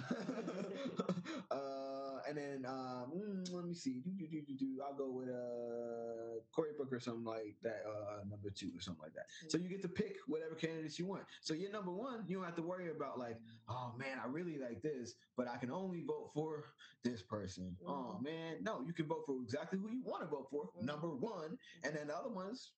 uh, and then um, mm, let me see. Do, do, do, do, do. I'll go with uh Cory Booker or something like that. Uh, number two or something like that. So you get to pick whatever candidates you want. So you're number one. You don't have to worry about like, oh man, I really like this, but I can only vote for this person. Oh man, no, you can vote for exactly who you want to vote for. Mhm. Number one, and then the other ones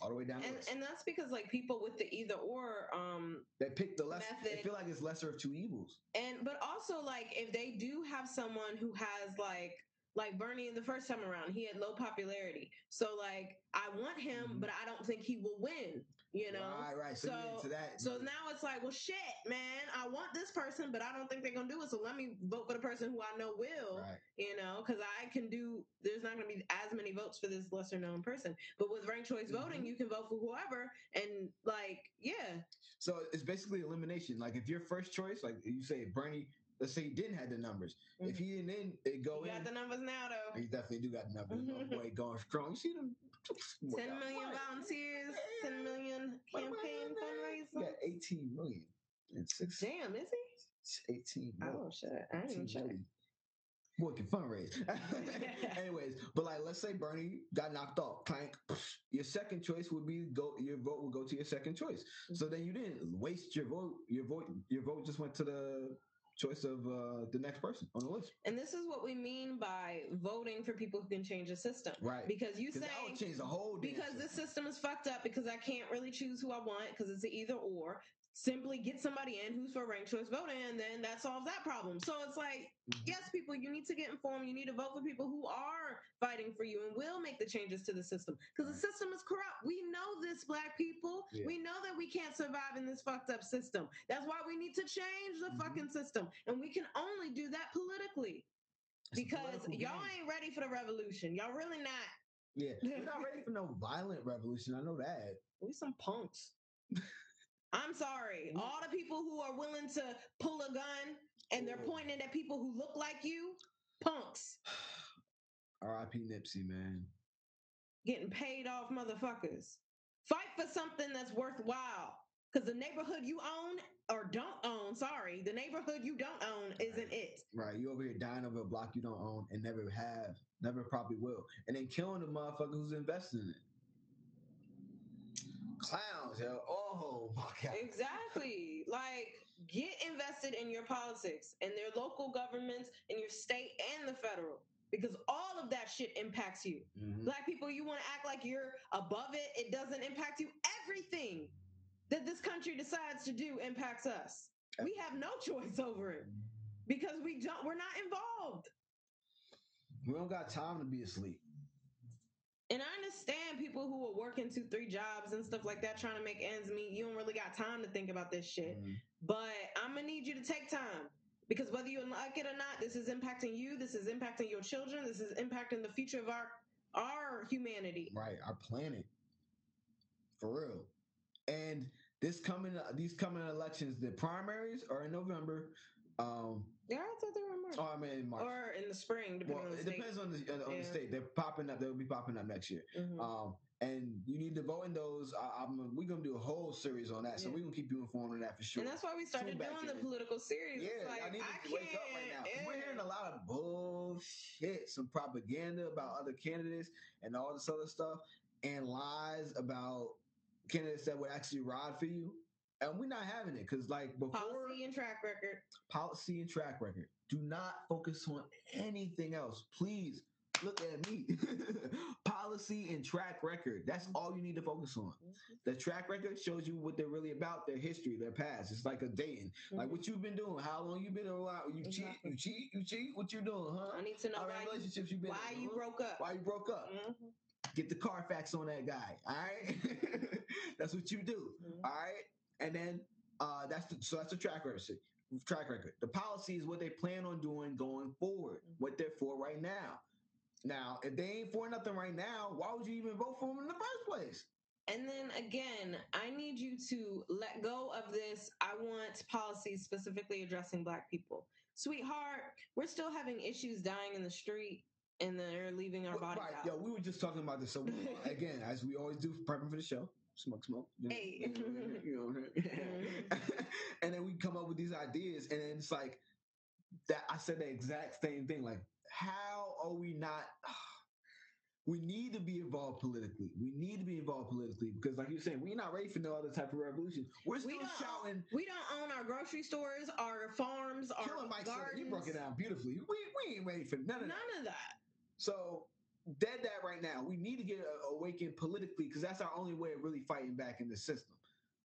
all the way down. And and that's because like people with the either or, um, they pick the less. They feel like it's lesser of two evils. and but also like if they do have someone who has like like Bernie in the first time around, he had low popularity. So like I want him, Mhm. but I don't think he will win. You know. right, right. So, So- that. So now it's like, well, shit, man. I want this person, but I don't think they're gonna do it. So let me vote for the person who I know will. right. You know, because I can do. There's not gonna be as many votes for this lesser known person. But with ranked choice voting, Mhm. you can vote for whoever, and like, yeah, So it's basically elimination. Like if your first choice, like you say Bernie, let's say he didn't have the numbers. If he didn't in, it go Mm-hmm. in. got the numbers now though. he definitely do got the numbers. My boy going strong. You see them? Boy, 10 million volunteers, 10 million What campaign fundraiser. got 18 million and six. Damn, is he? 18 million. Oh shit, I didn't even 18 check. million. Boy can fundraise. Anyways, but like let's say Bernie got knocked off, clank. Your second choice would be go. Your vote would go to your second choice. So mm-hmm. then you didn't waste your vote. Your vote. Your vote just went to the choice of uh, the next person on the list. And this is what we mean by voting for people who can change the system. Right. Because you say would change the whole. because system. this system is fucked up because I can't really choose who I want because it's an either or. Simply get somebody in who's for ranked choice voting, and then that solves that problem. So it's like, Mhm. yes, people, you need to get informed. You need to vote for people who are fighting for you and will make the changes to the system because the system is corrupt. We know this, black people. Yeah. We know that we can't survive in this fucked up system. That's why we need to change the Mhm. fucking system, and we can only do that politically It's because y'all game. ain't ready for the revolution. Y'all really not. Yeah, we're not ready for no violent revolution. I know that. We some punks. I'm sorry. All the people who are willing to pull a gun and they're pointing at people who look like you, punks, R.I.P. Nipsey, man. getting paid off motherfuckers. Fight for something that's worthwhile. Because the neighborhood you own or don't own, sorry, the neighborhood you don't own isn't it. Right, you over here dying over a block you don't own and never have, never probably will, and then killing the motherfucker who's investing in it. Clowns, yo. Oh my god. Exactly. Like, get invested in your politics and their local governments, in your state and the federal, because all of that shit impacts you. Mhm. Black people, you want to act like you're above it. It doesn't impact you. Everything that this country decides to do impacts us. We have no choice over it because we don't. We're not involved. We don't got time to be asleep. And I understand people who working two, three jobs and stuff like that, trying to make ends meet. You don't really got time to think about this shit. Mhm. But I'm gonna need you to take time because whether you like it or not, this is impacting you. This is impacting your children. This is impacting the future of our our humanity. Right, our planet. For real. And this coming, these coming elections, the primaries are in November. Um, Yeah, I thought they were in March. oh, I mean in March. or in the spring, depending well, on the it state. depends on the on Yeah. the state. They're popping up. They'll be popping up next year. Mhm. Um, and you need to vote in those. I, I'm, we're gonna do a whole series on that, so Yeah. we're gonna keep you informed on that for sure. And that's why we started Tune doing the in. political series. yeah, like, I need I to wake up right now. can't- We're hearing a lot of bullshit, some propaganda about other candidates and all this other stuff, and lies about candidates that would actually ride for you. And we're not having it because, like, before policy and track record. policy and track record. Do not focus on anything else. Please look at me. policy and track record. That's all you need to focus on. The track record shows you what they're really about, their history, their past. It's like a dating. Like Mhm. what you've been doing, how long you been around. You cheat, you cheat, you cheat. What you doing, huh? I need to know why relationships you been why in, you huh? broke up. Why you broke up? Mhm. Get the Carfax on that guy. All right, that's what you do. Mhm. All right, and then uh, that's the, so that's the track record. Track record. The policy is what they plan on doing going forward. What they're for right now. Now, if they ain't for nothing right now, why would you even vote for them in the first place? And then again, I need you to let go of this. I want policies specifically addressing Black people. Sweetheart, we're still having issues dying in the street and they're leaving our bodies right, out. yo, we were just talking about this. So again, as we always do, prepping for the show, smoke, smoke. You know, Hey. you know what I'm saying? and then we come up with these ideas, and then it's like that. I said the exact same thing. Like, how are we not? We need to be involved politically. We need to be involved politically because, like you're saying, we're not ready for no other type of revolution. We're still we shouting. we don't own our grocery stores, our farms, our Killer Mike said gardens. He broke it down beautifully. We, we ain't ready for none of none that. None of that. So dead that right now. We need to get awakened politically because that's our only way of really fighting back in the system.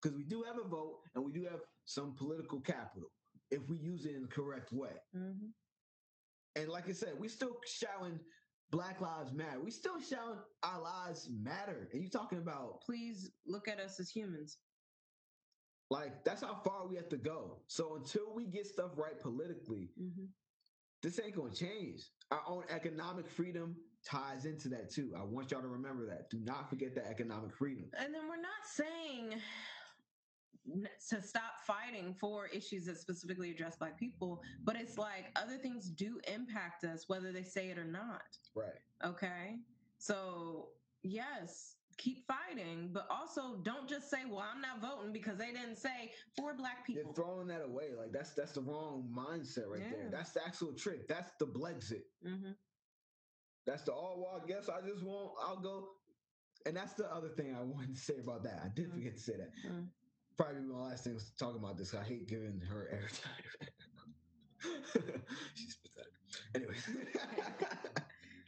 Because we do have a vote and we do have some political capital if we use it in the correct way. Mm-hmm. And like I said, we still shouting Black Lives Matter. We still shouting our lives matter. And you talking about Please look at us as humans. like that's how far we have to go. So until we get stuff right politically, mm-hmm. this ain't gonna change. Our own economic freedom ties into that too. I want y'all to remember that. Do not forget that economic freedom. And then we're not saying to stop fighting for issues that specifically address Black people, but it's like other things do impact us, whether they say it or not. Right. Okay. So, yes, keep fighting, but also don't just say, well, I'm not voting because they didn't say for Black people You're throwing that away. Like that's that's the wrong mindset right there. That's the actual trick. That's the Blexit. hmm That's the all well, I guess I just won't I'll go. And that's the other thing I wanted to say about that. I did Mm. forget to say that. Mm. Probably my last thing was talking about this. I hate giving her airtime. She's pathetic. Anyway.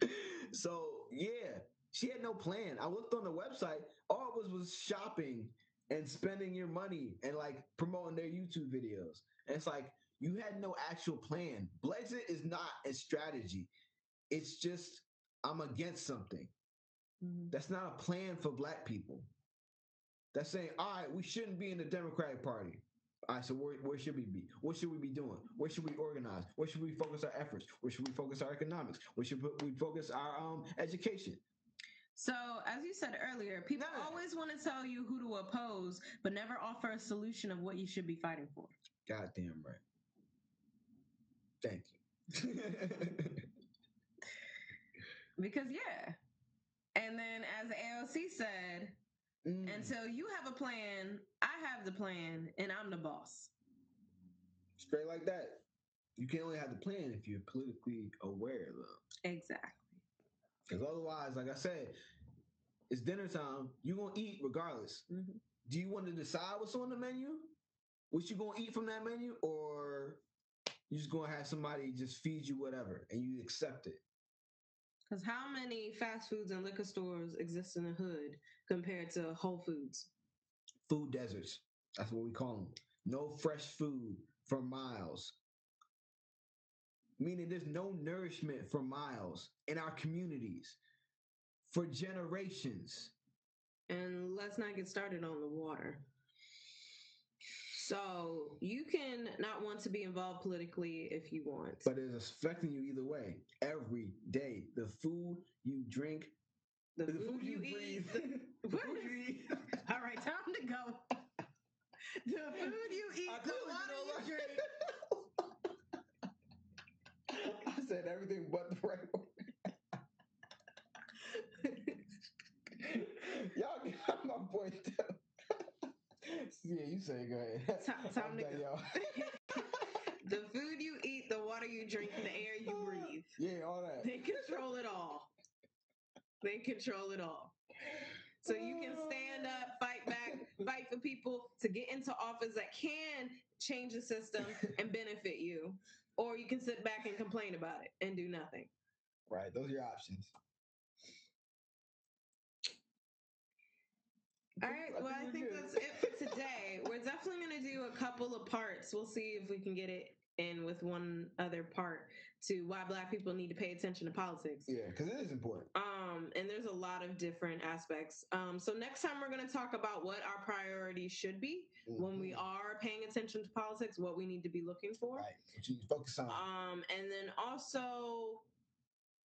so yeah, she had no plan. I looked on the website. All it was was shopping and spending your money and like promoting their YouTube videos. And it's like you had no actual plan. Blexit is not a strategy. It's just I'm against something. Mhm. That's not a plan for black people. That's saying, all right, we shouldn't be in the Democratic Party. All right, so where, where should we be? What should we be doing? Where should we organize? Where should we focus our efforts? Where should we focus our economics? Where should we focus our um, education? So, as you said earlier, people always want to tell you who to oppose, but never offer a solution of what you should be fighting for. Goddamn right. Thank you. Because, yeah. And then, as the AOC said, Mm. so you have a plan, I have the plan, and I'm the boss. Straight like that. You can only have the plan if you're politically aware, though. Exactly. Because otherwise, like I said, it's dinner time. You're gonna eat regardless. Mhm. Do you want to decide what's on the menu? What you gonna eat from that menu, or you just gonna have somebody just feed you whatever and you accept it? Because how many fast foods and liquor stores exist in the hood compared to Whole Foods? Food deserts. That's what we call them. No fresh food for miles. Meaning there's no nourishment for miles in our communities for generations. And let's not get started on the water. So you can not want to be involved politically if you want. but it's affecting you either way every day. The food you drink, the the food you eat. the- the food you eat. all right, time to go. The food you eat, I the you, water know you drink. I said everything but the right word. Y'all got my point though. Yeah, you say it, go ahead. Ti- time I'm to go. y'all. The food you eat, the water you drink, the air you breathe. Yeah, all that. They control it all. They control it all. So you can stand up, fight back, fight for people to get into office that can change the system and benefit you. Or you can sit back and complain about it and do nothing. Right, those are your options. All right. Well, I think that's it for today. We're definitely going to do a couple of parts. We'll see if we can get it in with one other part to why Black people need to pay attention to politics. Yeah, because it is important. Um, and there's a lot of different aspects. Um, so next time we're going to talk about what our priorities should be when we Mhm. are paying attention to politics, what we need to be looking for. right, what you focus on. Um, and then also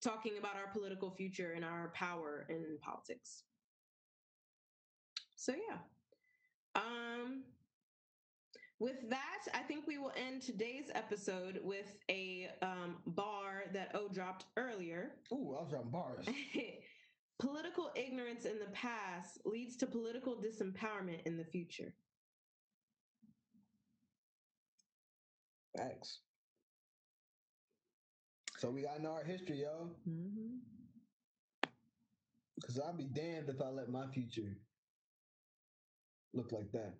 talking about our political future and our power in politics. So yeah. Um with that, I think we will end today's episode with a um, bar that O dropped earlier. Ooh, I was dropping bars. political ignorance in the past leads to political disempowerment in the future. Facts. So we got to know our history, y'all. Mm-hmm. Because I'll be damned if I let my future look like that.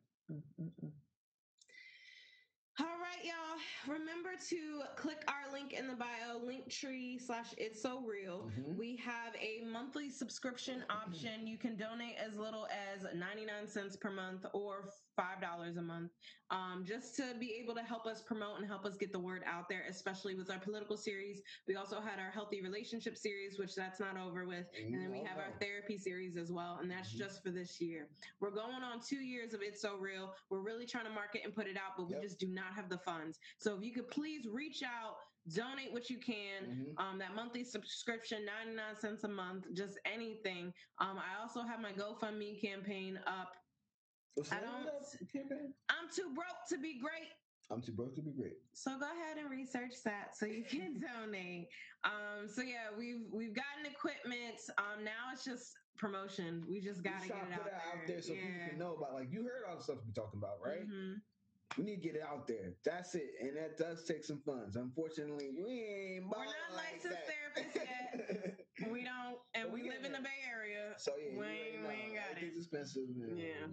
All right, y'all. Remember to click our link in the bio, linktree slash it's so real. Mhm. We have a monthly subscription option. You can donate as little as 99 cents per month or $5 a month um, just to be able to help us promote and help us get the word out there, especially with our political series. We also had our healthy relationship series, which that's not over with. And then we have our therapy series as well, and that's Mhm. just for this year. We're going on two years of It's So Real. We're really trying to market and put it out, but we Yep. just do not have the funds. So if you could please reach out, donate what you can. Mhm. Um, that monthly subscription, 99 cents a month, just anything. Um, I also have my GoFundMe campaign up. What's I the name of don't-? I'm too broke to be great. I'm too broke to be great. So go ahead and research that so you can donate. Um, so yeah, we've we've gotten equipment. Um, now it's just promotion. We just gotta get it put out, it out there so people can know about. Like you heard all the stuff we're talking about, right? Mhm. We need to get it out there. That's it, and that does take some funds. Unfortunately, we ain't. We're not like licensed that. therapists yet. We don't, and we we live in the. Bay Area. So yeah, We ain't- we ain't got it. expensive. and- Yeah.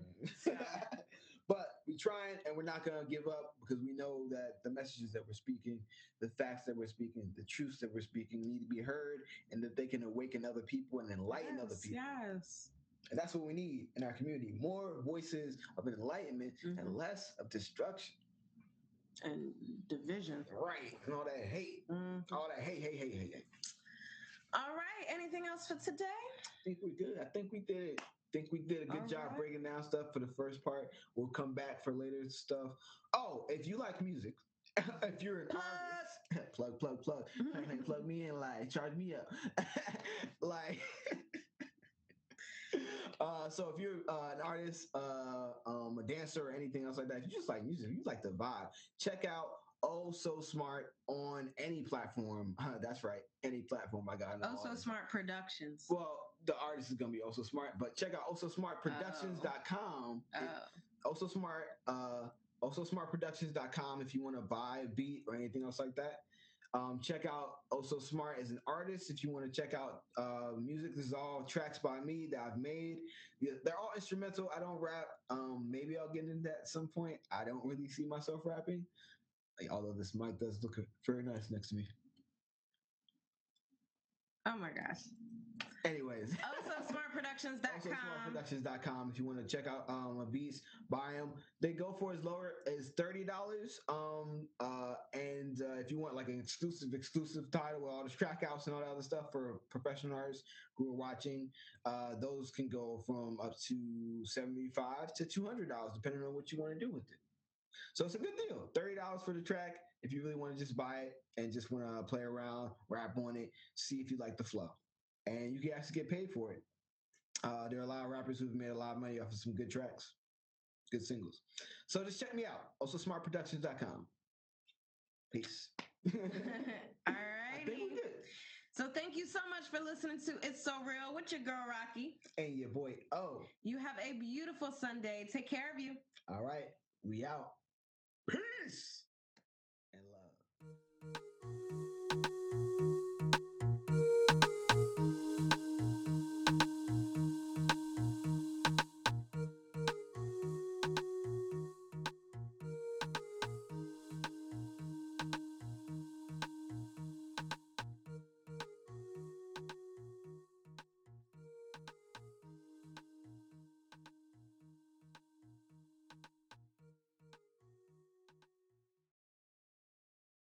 but we trying, and we're not gonna give up because we know that the messages that we're speaking, the facts that we're speaking, the truths that we're speaking need to be heard, and that they can awaken other people and enlighten other people. Yes. And that's what we need in our community: more voices of enlightenment Mhm. and less of destruction. And division. Right, and all that hate, Mhm. all that hate, hate, hate, hate, hate. All right. Anything else for today? I think we're good. I think we did it. I think we did a good All job right. breaking down stuff for the first part. We'll come back for later stuff. Oh, if you like music, if you're an Plug. artist, plug, plug, plug, plug, plug me in, like charge me up, like. Uh, so if you're uh, an artist, uh, um, a dancer, or anything else like that, if you just like music, you like the vibe, check out Oh So Smart on any platform. Huh, That's right, any platform. I got. Also Smart Productions. Well, the artist is gonna be also smart, but check out also smartproductions.com. Oh. Also smart, uh, also smartproductions.com if you want to buy a beat or anything else like that. Um, check out Also Smart as an artist if you want to check out uh, music. This is all tracks by me that I've made. They're all instrumental. I don't rap. Um, maybe I'll get into that at some point. I don't really see myself rapping, like, although this mic does look very nice next to me. Oh my gosh. Anyways. Also Also smartproductions.com. if you want to check out um my beats, buy them. They go for as lower as thirty dollars. Um uh and uh, if you want like an exclusive exclusive title with all the track outs and all that other stuff for professional artists who are watching, uh those can go from up to seventy five to two hundred dollars depending on what you want to do with it. So it's a good deal. Thirty dollars for the track if you really want to just buy it and just want to play around, rap on it, see if you like the flow, and you can actually get paid for it. Uh, there are a lot of rappers who've made a lot of money off of some good tracks, good singles. So just check me out. Also, smartproductions.com. Peace. Think Alrighty. So thank you so much for listening to It's So Real with your girl Rocky. And your boy, oh, You have a beautiful Sunday. Take care of you. all right, we out. Peace.